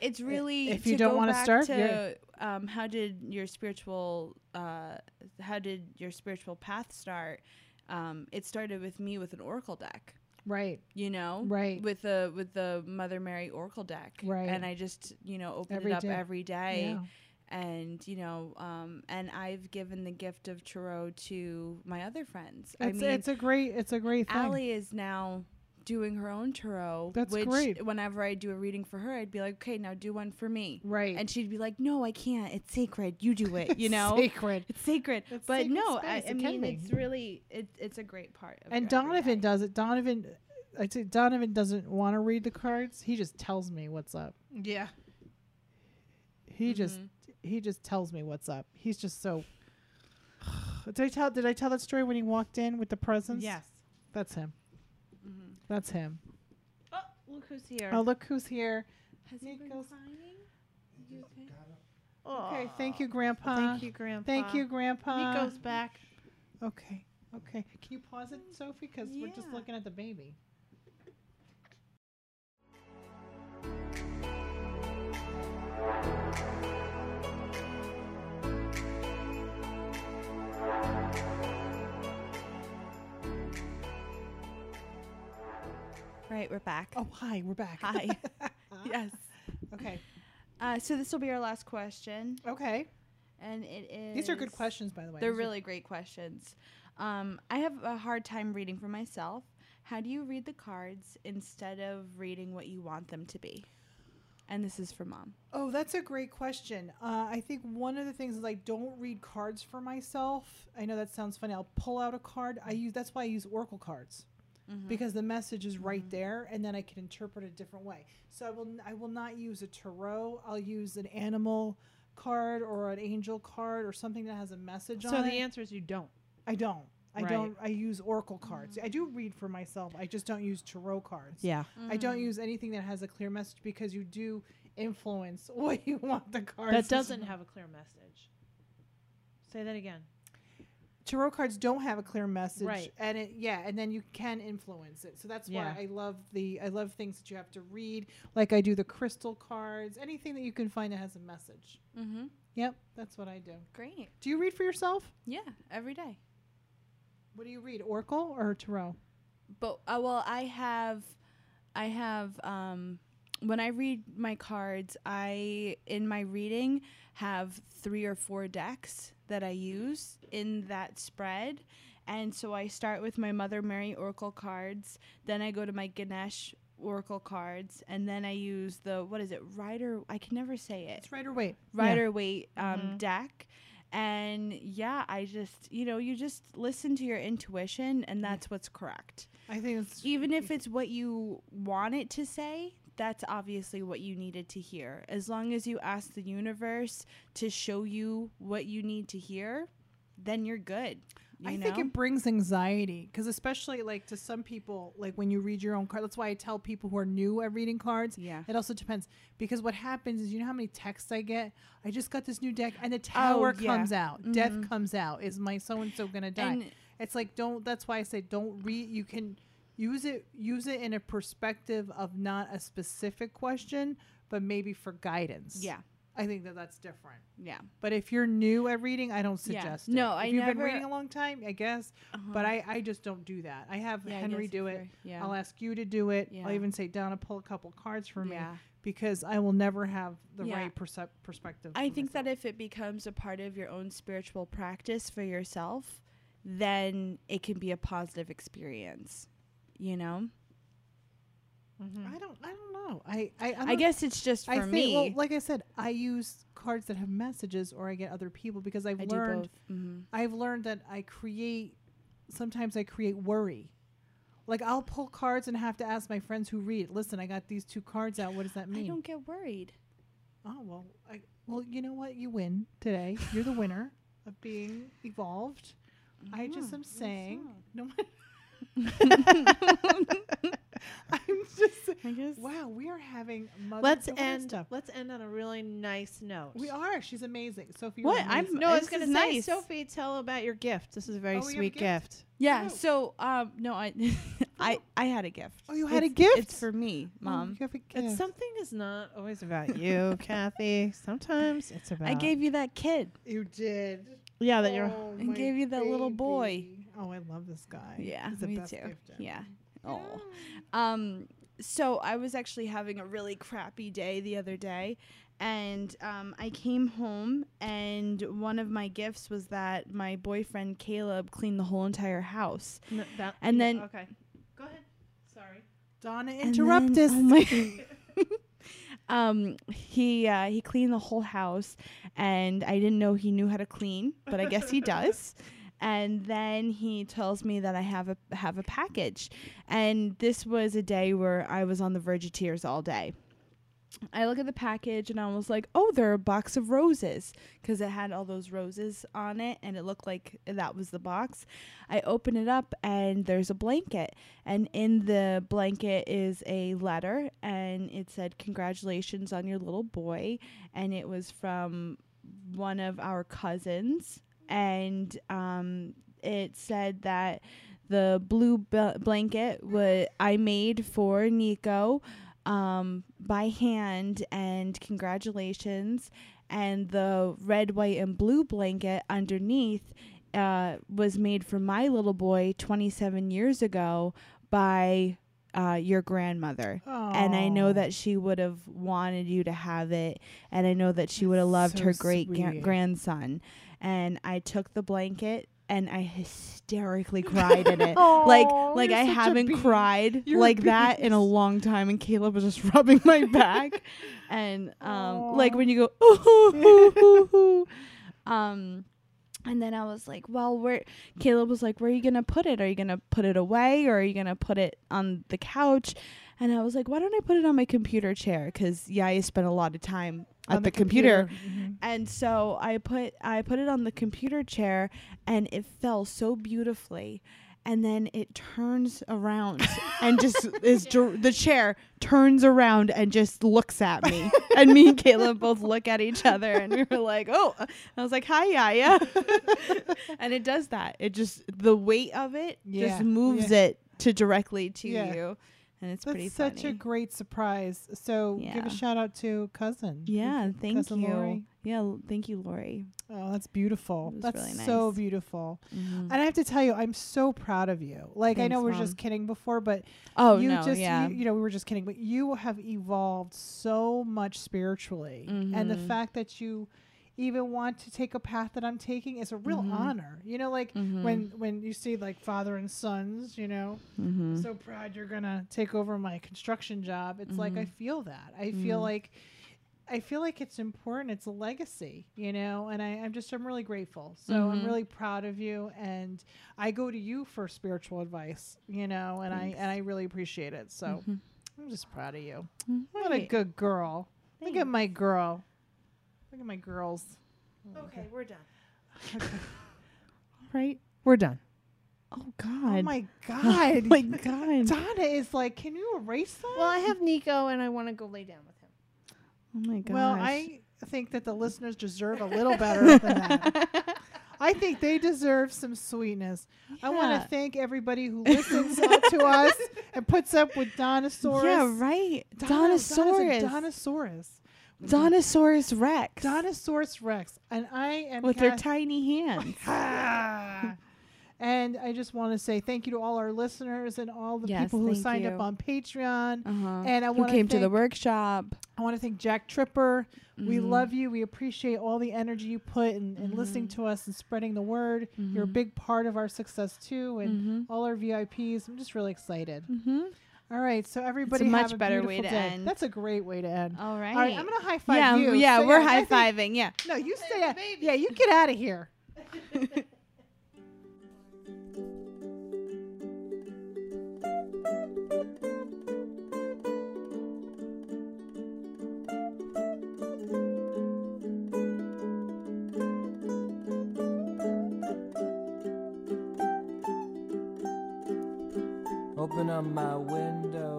Speaker 4: It's really
Speaker 2: if you
Speaker 4: to
Speaker 2: don't starve,
Speaker 4: to um, how did your spiritual uh, how did your spiritual path start? Um, it started with me with an oracle deck.
Speaker 2: right.
Speaker 4: You know,
Speaker 2: Right.
Speaker 4: with the with the Mother Mary oracle deck,
Speaker 2: Right.
Speaker 4: And I just you know opened
Speaker 2: Every
Speaker 4: it up
Speaker 2: day.
Speaker 4: every day,
Speaker 2: Yeah.
Speaker 4: And you know, um, and I've given the gift of tarot to my other friends. I
Speaker 2: It's,
Speaker 4: mean,
Speaker 2: it's a great it's a great thing.
Speaker 4: Allie is now doing her own tarot.
Speaker 2: That's
Speaker 4: which
Speaker 2: great.
Speaker 4: Whenever I do a reading for her, I'd be like, okay, now do one for me.
Speaker 2: right.
Speaker 4: And she'd be like, no, I can't. It's sacred. You do it. You
Speaker 2: It's
Speaker 4: know,
Speaker 2: sacred.
Speaker 4: it's sacred.
Speaker 2: It's
Speaker 4: but
Speaker 2: sacred
Speaker 4: no, I,
Speaker 2: space.
Speaker 4: I
Speaker 2: It
Speaker 4: mean,
Speaker 2: be.
Speaker 4: it's really it, it's a great part. Of
Speaker 2: And
Speaker 4: your everyday.
Speaker 2: Donovan does it. Donovan I say Donovan doesn't want to read the cards. He just tells me what's up.
Speaker 1: Yeah.
Speaker 2: He just
Speaker 4: Mhm.
Speaker 2: He just tells me what's up. He's just so Did I tell did I tell that story when he walked in with the presents?
Speaker 1: Yes.
Speaker 2: That's him.
Speaker 4: Mhm.
Speaker 2: That's him.
Speaker 1: Oh, look who's here.
Speaker 2: Oh look who's here.
Speaker 4: Has he been
Speaker 2: Nico's-
Speaker 4: crying? You okay?
Speaker 2: Okay, thank you, Grandpa.
Speaker 1: Thank you, Grandpa.
Speaker 2: Thank you, Grandpa.
Speaker 1: Nico's back.
Speaker 2: Okay. Okay. Can you pause it, Sophie? Because we're just looking at the baby.
Speaker 4: Right, we're back.
Speaker 2: Oh, hi. We're back.
Speaker 4: Hi. yes.
Speaker 2: Okay.
Speaker 4: Uh, so this will be our last question,
Speaker 2: Okay.
Speaker 4: and it is.
Speaker 2: These are good questions, by the way.
Speaker 4: They're
Speaker 2: These are-
Speaker 4: really great questions. Um, I have a hard time reading for myself. How do you read the cards instead of reading what you want them to be? And this is for mom.
Speaker 2: Oh, that's a great question. Uh, I think one of the things is I don't read cards for myself. I know that sounds funny. I'll pull out a card. I use that's why I use oracle cards
Speaker 4: Mm-hmm.
Speaker 2: because the message is right there, and then I can interpret it a different way. So I will I will not use a tarot. I'll use an animal card or an angel card or something that has a message
Speaker 1: So
Speaker 2: on it.
Speaker 1: So the answer is you don't.
Speaker 2: I don't. I
Speaker 1: Right.
Speaker 2: don't. I use oracle cards. I do read for myself. I just don't use tarot cards.
Speaker 1: Yeah.
Speaker 2: I don't
Speaker 4: Mm.
Speaker 2: use anything that has a clear message because you do influence what you want the cards.
Speaker 1: That doesn't have a clear message. Say that again.
Speaker 2: Tarot cards don't have a clear message,
Speaker 1: Right.
Speaker 2: And it yeah, and then you can influence it. So that's
Speaker 1: Yeah.
Speaker 2: why I love the I love things that you have to read, like I do the crystal cards, anything that you can find that has a message.
Speaker 4: Mm-hmm.
Speaker 2: Yep, that's what I do.
Speaker 4: Great.
Speaker 2: Do you read for yourself?
Speaker 4: Yeah, every day.
Speaker 2: What do you read, oracle or tarot?
Speaker 4: But uh, well, I have, I have. Um, when I read my cards, I in my reading have three or four decks that I use in that spread, and so I start with my Mother Mary Oracle cards. Then I go to my Ganesh Oracle cards, and then I use the what is it, Rider? I can never say it.
Speaker 2: It's Rider Waite.
Speaker 4: Rider Waite um,
Speaker 1: Mhm.
Speaker 4: deck. And yeah, I just, you know, you just listen to your intuition, and that's what's correct.
Speaker 2: I think it's
Speaker 4: Even if it's what you want it to say, that's obviously what you needed to hear. As long as you ask the universe to show you what you need to hear, then you're good. You
Speaker 2: I
Speaker 4: know?
Speaker 2: think it brings anxiety because especially like to some people, like when you read your own card. That's why I tell people who are new at reading cards.
Speaker 4: yeah.
Speaker 2: It also depends because what happens is you know how many texts I get. I just got this new deck and the tower
Speaker 4: Oh, yeah.
Speaker 2: comes out, death
Speaker 4: Mhm.
Speaker 2: comes out. Is my so and so gonna die?
Speaker 4: And
Speaker 2: it's like don't. That's why I say don't read. You can use it use it in a perspective of not a specific question, but maybe for guidance.
Speaker 4: yeah,
Speaker 2: I think that that's different.
Speaker 4: yeah.
Speaker 2: But if you're new at reading, I don't
Speaker 4: Yeah.
Speaker 2: suggest
Speaker 4: No,
Speaker 2: it.
Speaker 4: I
Speaker 2: if you've been reading a long time, I guess. But
Speaker 4: Uh-huh.
Speaker 2: I, I just don't do that. I have
Speaker 4: Yeah,
Speaker 2: Henry
Speaker 4: guess
Speaker 2: do it.
Speaker 4: Yeah.
Speaker 2: I'll ask you to do it.
Speaker 4: Yeah.
Speaker 2: I'll even say, Donna, pull a couple cards for me
Speaker 4: yeah.
Speaker 2: because I will never have the
Speaker 4: Yeah.
Speaker 2: right percep- perspective.
Speaker 4: I think that if it becomes a part of your own spiritual practice for yourself, then it can be a positive experience. You know,
Speaker 1: Mm-hmm.
Speaker 2: I don't. I don't know. I I, I'm
Speaker 4: I
Speaker 2: not-
Speaker 4: guess it's just for
Speaker 2: I think,
Speaker 4: me.
Speaker 2: Well, like I said, I use cards that have messages, or I get other people because I've
Speaker 4: I
Speaker 2: learned.
Speaker 4: both. hmm
Speaker 2: I've learned that I create. Sometimes I create worry. Like I'll pull cards and have to ask my friends who read. Listen, I got these two cards out. What does that mean?
Speaker 4: I
Speaker 2: mean?
Speaker 4: don't get worried.
Speaker 2: Oh well, I well you know what? You win today. You're the winner of being evolved. I just
Speaker 4: Oh,
Speaker 2: am
Speaker 4: yes,
Speaker 2: saying. No. I'm just.
Speaker 4: I guess.
Speaker 2: Wow, we are having. Mother
Speaker 1: Let's
Speaker 2: daughter
Speaker 1: end.
Speaker 2: Stuff.
Speaker 1: Let's end on a really nice note.
Speaker 2: We are. She's amazing, Sophie. you're
Speaker 4: What? I'm-
Speaker 2: amazing.
Speaker 1: No, I was
Speaker 4: This
Speaker 1: going to
Speaker 4: is
Speaker 1: say,
Speaker 4: nice.
Speaker 1: Sophie, tell about your gift. This is a very
Speaker 2: Oh, you have a
Speaker 1: sweet
Speaker 2: gift?
Speaker 1: gift.
Speaker 4: Yeah.
Speaker 2: Oh.
Speaker 4: So, um, no, I, I, I had a gift.
Speaker 2: Oh, you had a
Speaker 4: It's-
Speaker 2: gift?
Speaker 4: It's for me,
Speaker 2: Oh,
Speaker 4: mom.
Speaker 2: you have a
Speaker 1: It's
Speaker 2: gift.
Speaker 1: something is not always about you, Kathy. Sometimes it's about
Speaker 4: I gave you that kid.
Speaker 2: You did.
Speaker 1: yeah that you're
Speaker 2: Oh,
Speaker 4: And gave you that little boy.
Speaker 2: Baby. Oh, I love this guy.
Speaker 4: Yeah,
Speaker 2: He's the
Speaker 4: me
Speaker 2: best
Speaker 4: too.
Speaker 2: gift.
Speaker 4: Yeah. Oh. Um, so I was actually having a really crappy day the other day, and um, I came home, and one of my gifts was that my boyfriend Caleb cleaned the whole entire house.
Speaker 1: N- that,
Speaker 4: And
Speaker 1: yeah,
Speaker 4: then-
Speaker 1: okay, go ahead. Sorry.
Speaker 2: Donna,
Speaker 4: And
Speaker 2: interrupt us.
Speaker 4: oh my- um, he uh, he cleaned the whole house, and I didn't know he knew how to clean, but I guess he does. And then he tells me that I have a have a package, and this was a day where I was on the verge of tears all day. I look at the package and I was like, "Oh, they're a box of roses," because it had all those roses on it, and it looked like that was the box. I open it up and there's a blanket, and in the blanket is a letter, and it said, "Congratulations on your little boy," and it was from one of our cousins, and um, it said that the blue blanket wa I made for Nico um, by hand, and congratulations. And the red, white, and blue blanket underneath uh, was made for my little boy 27 years ago by uh, your grandmother. And I know that she would have wanted you to have it, and I know that she would have loved
Speaker 2: so
Speaker 4: her great ga- grandson. And I took the blanket and I hysterically cried in it. like like I haven't cried
Speaker 2: You're
Speaker 4: like that in a long time and Caleb was just rubbing my back and um like when you go ooh, ooh, ooh, ooh, ooh. um And then I was like, well, where Caleb was like, where are you going to put it? Are you going to put it away or are you going to put it on the couch? And I was like, why don't I put it on my computer chair? Because yeah, I spent a lot of time at the, computer.
Speaker 2: Mhm.
Speaker 4: And so I put I put it on the computer chair and it fell so beautifully. And then it turns around and just is dir- the chair turns around and just looks at me. and me and Caleb both look at each other and we were like, "Oh." I was like, "Hi, Yaya." and it does that. It just the weight of it
Speaker 2: Yeah,
Speaker 4: just moves
Speaker 2: yeah.
Speaker 4: it to directly to
Speaker 2: Yeah.
Speaker 4: you. And it's
Speaker 2: That's
Speaker 4: pretty
Speaker 2: such
Speaker 4: funny.
Speaker 2: a great surprise. So give a shout out to cousin.
Speaker 4: yeah, thank
Speaker 2: Cousin
Speaker 4: you.
Speaker 2: Lori.
Speaker 4: Yeah, l- thank you, Lori.
Speaker 2: Oh, that's beautiful. That's
Speaker 4: really
Speaker 2: so
Speaker 4: nice.
Speaker 2: beautiful.
Speaker 4: Mhm.
Speaker 2: And I have to tell you, I'm so proud of you. Like I know
Speaker 4: Thanks,
Speaker 2: we
Speaker 4: Mom.
Speaker 2: just kidding before, but
Speaker 4: Oh
Speaker 2: you
Speaker 4: no,
Speaker 2: just
Speaker 4: yeah.
Speaker 2: you, you know we were just kidding, but you have evolved so much spiritually, and the
Speaker 4: Mhm.
Speaker 2: fact that you even want to take a path that I'm taking is a real
Speaker 4: Mhm.
Speaker 2: honor. You know, like
Speaker 4: Mhm.
Speaker 2: when when you see like father and sons, you know,
Speaker 4: Mhm.
Speaker 2: so proud you're gonna take over my construction job. It's like I
Speaker 4: Mhm.
Speaker 2: feel that. I feel
Speaker 4: Mhm.
Speaker 2: like I feel like it's important. It's a legacy, you know, and I, I'm just I'm really grateful. So I'm
Speaker 4: Mhm.
Speaker 2: really proud of you, and I go to you for spiritual advice, you know, and
Speaker 4: Thanks.
Speaker 2: I and I really appreciate it. So
Speaker 4: Mhm.
Speaker 2: I'm just proud of you.
Speaker 4: Mm,
Speaker 2: What a good girl. Look at my girl. Look at my girls.
Speaker 1: Okay, we're done.
Speaker 4: right.
Speaker 1: We're done.
Speaker 4: Oh,
Speaker 2: oh
Speaker 4: God!
Speaker 2: Oh my god.
Speaker 4: oh my God.
Speaker 2: Donna is like, can you erase that?
Speaker 1: Well, I have Nico, and I want to go lay down with him.
Speaker 4: Oh my God.
Speaker 2: Well, I think that the listeners deserve a little better than that. I think they deserve some sweetness. I want to thank everybody who listens to us and puts up with Donosaurus.
Speaker 4: Yeah, right.
Speaker 2: Donna- Donna's a
Speaker 4: Donosaurus.
Speaker 2: Donosaurus
Speaker 4: Rex.
Speaker 2: Donosaurus Rex. And I am
Speaker 4: with their tiny hands.
Speaker 2: Ah. and I just want to say thank you to all our listeners and all the
Speaker 4: Yes,
Speaker 2: people who signed
Speaker 4: you.
Speaker 2: up on Patreon.
Speaker 4: Uh-huh.
Speaker 2: And I want to
Speaker 4: came to the workshop.
Speaker 2: I want to thank Jack Tripper. We
Speaker 4: Mhm.
Speaker 2: love you. We appreciate all the energy you put in, in listening
Speaker 4: Mhm.
Speaker 2: to us and spreading the word. You're a
Speaker 4: Mhm.
Speaker 2: big part of our success too, and
Speaker 4: Mhm.
Speaker 2: all our VIPs. I'm just really excited. All right, so everybody
Speaker 4: much
Speaker 2: have a
Speaker 4: better way to
Speaker 2: day.
Speaker 4: end.
Speaker 2: That's a great way to end.
Speaker 4: All right.
Speaker 2: All right, I'm gonna high five
Speaker 4: yeah,
Speaker 2: you.
Speaker 4: yeah,
Speaker 2: So,
Speaker 4: we're
Speaker 2: I
Speaker 4: high fiving. Yeah.
Speaker 2: No, you stay. Out, yeah, you get out of here.
Speaker 3: Open up my window.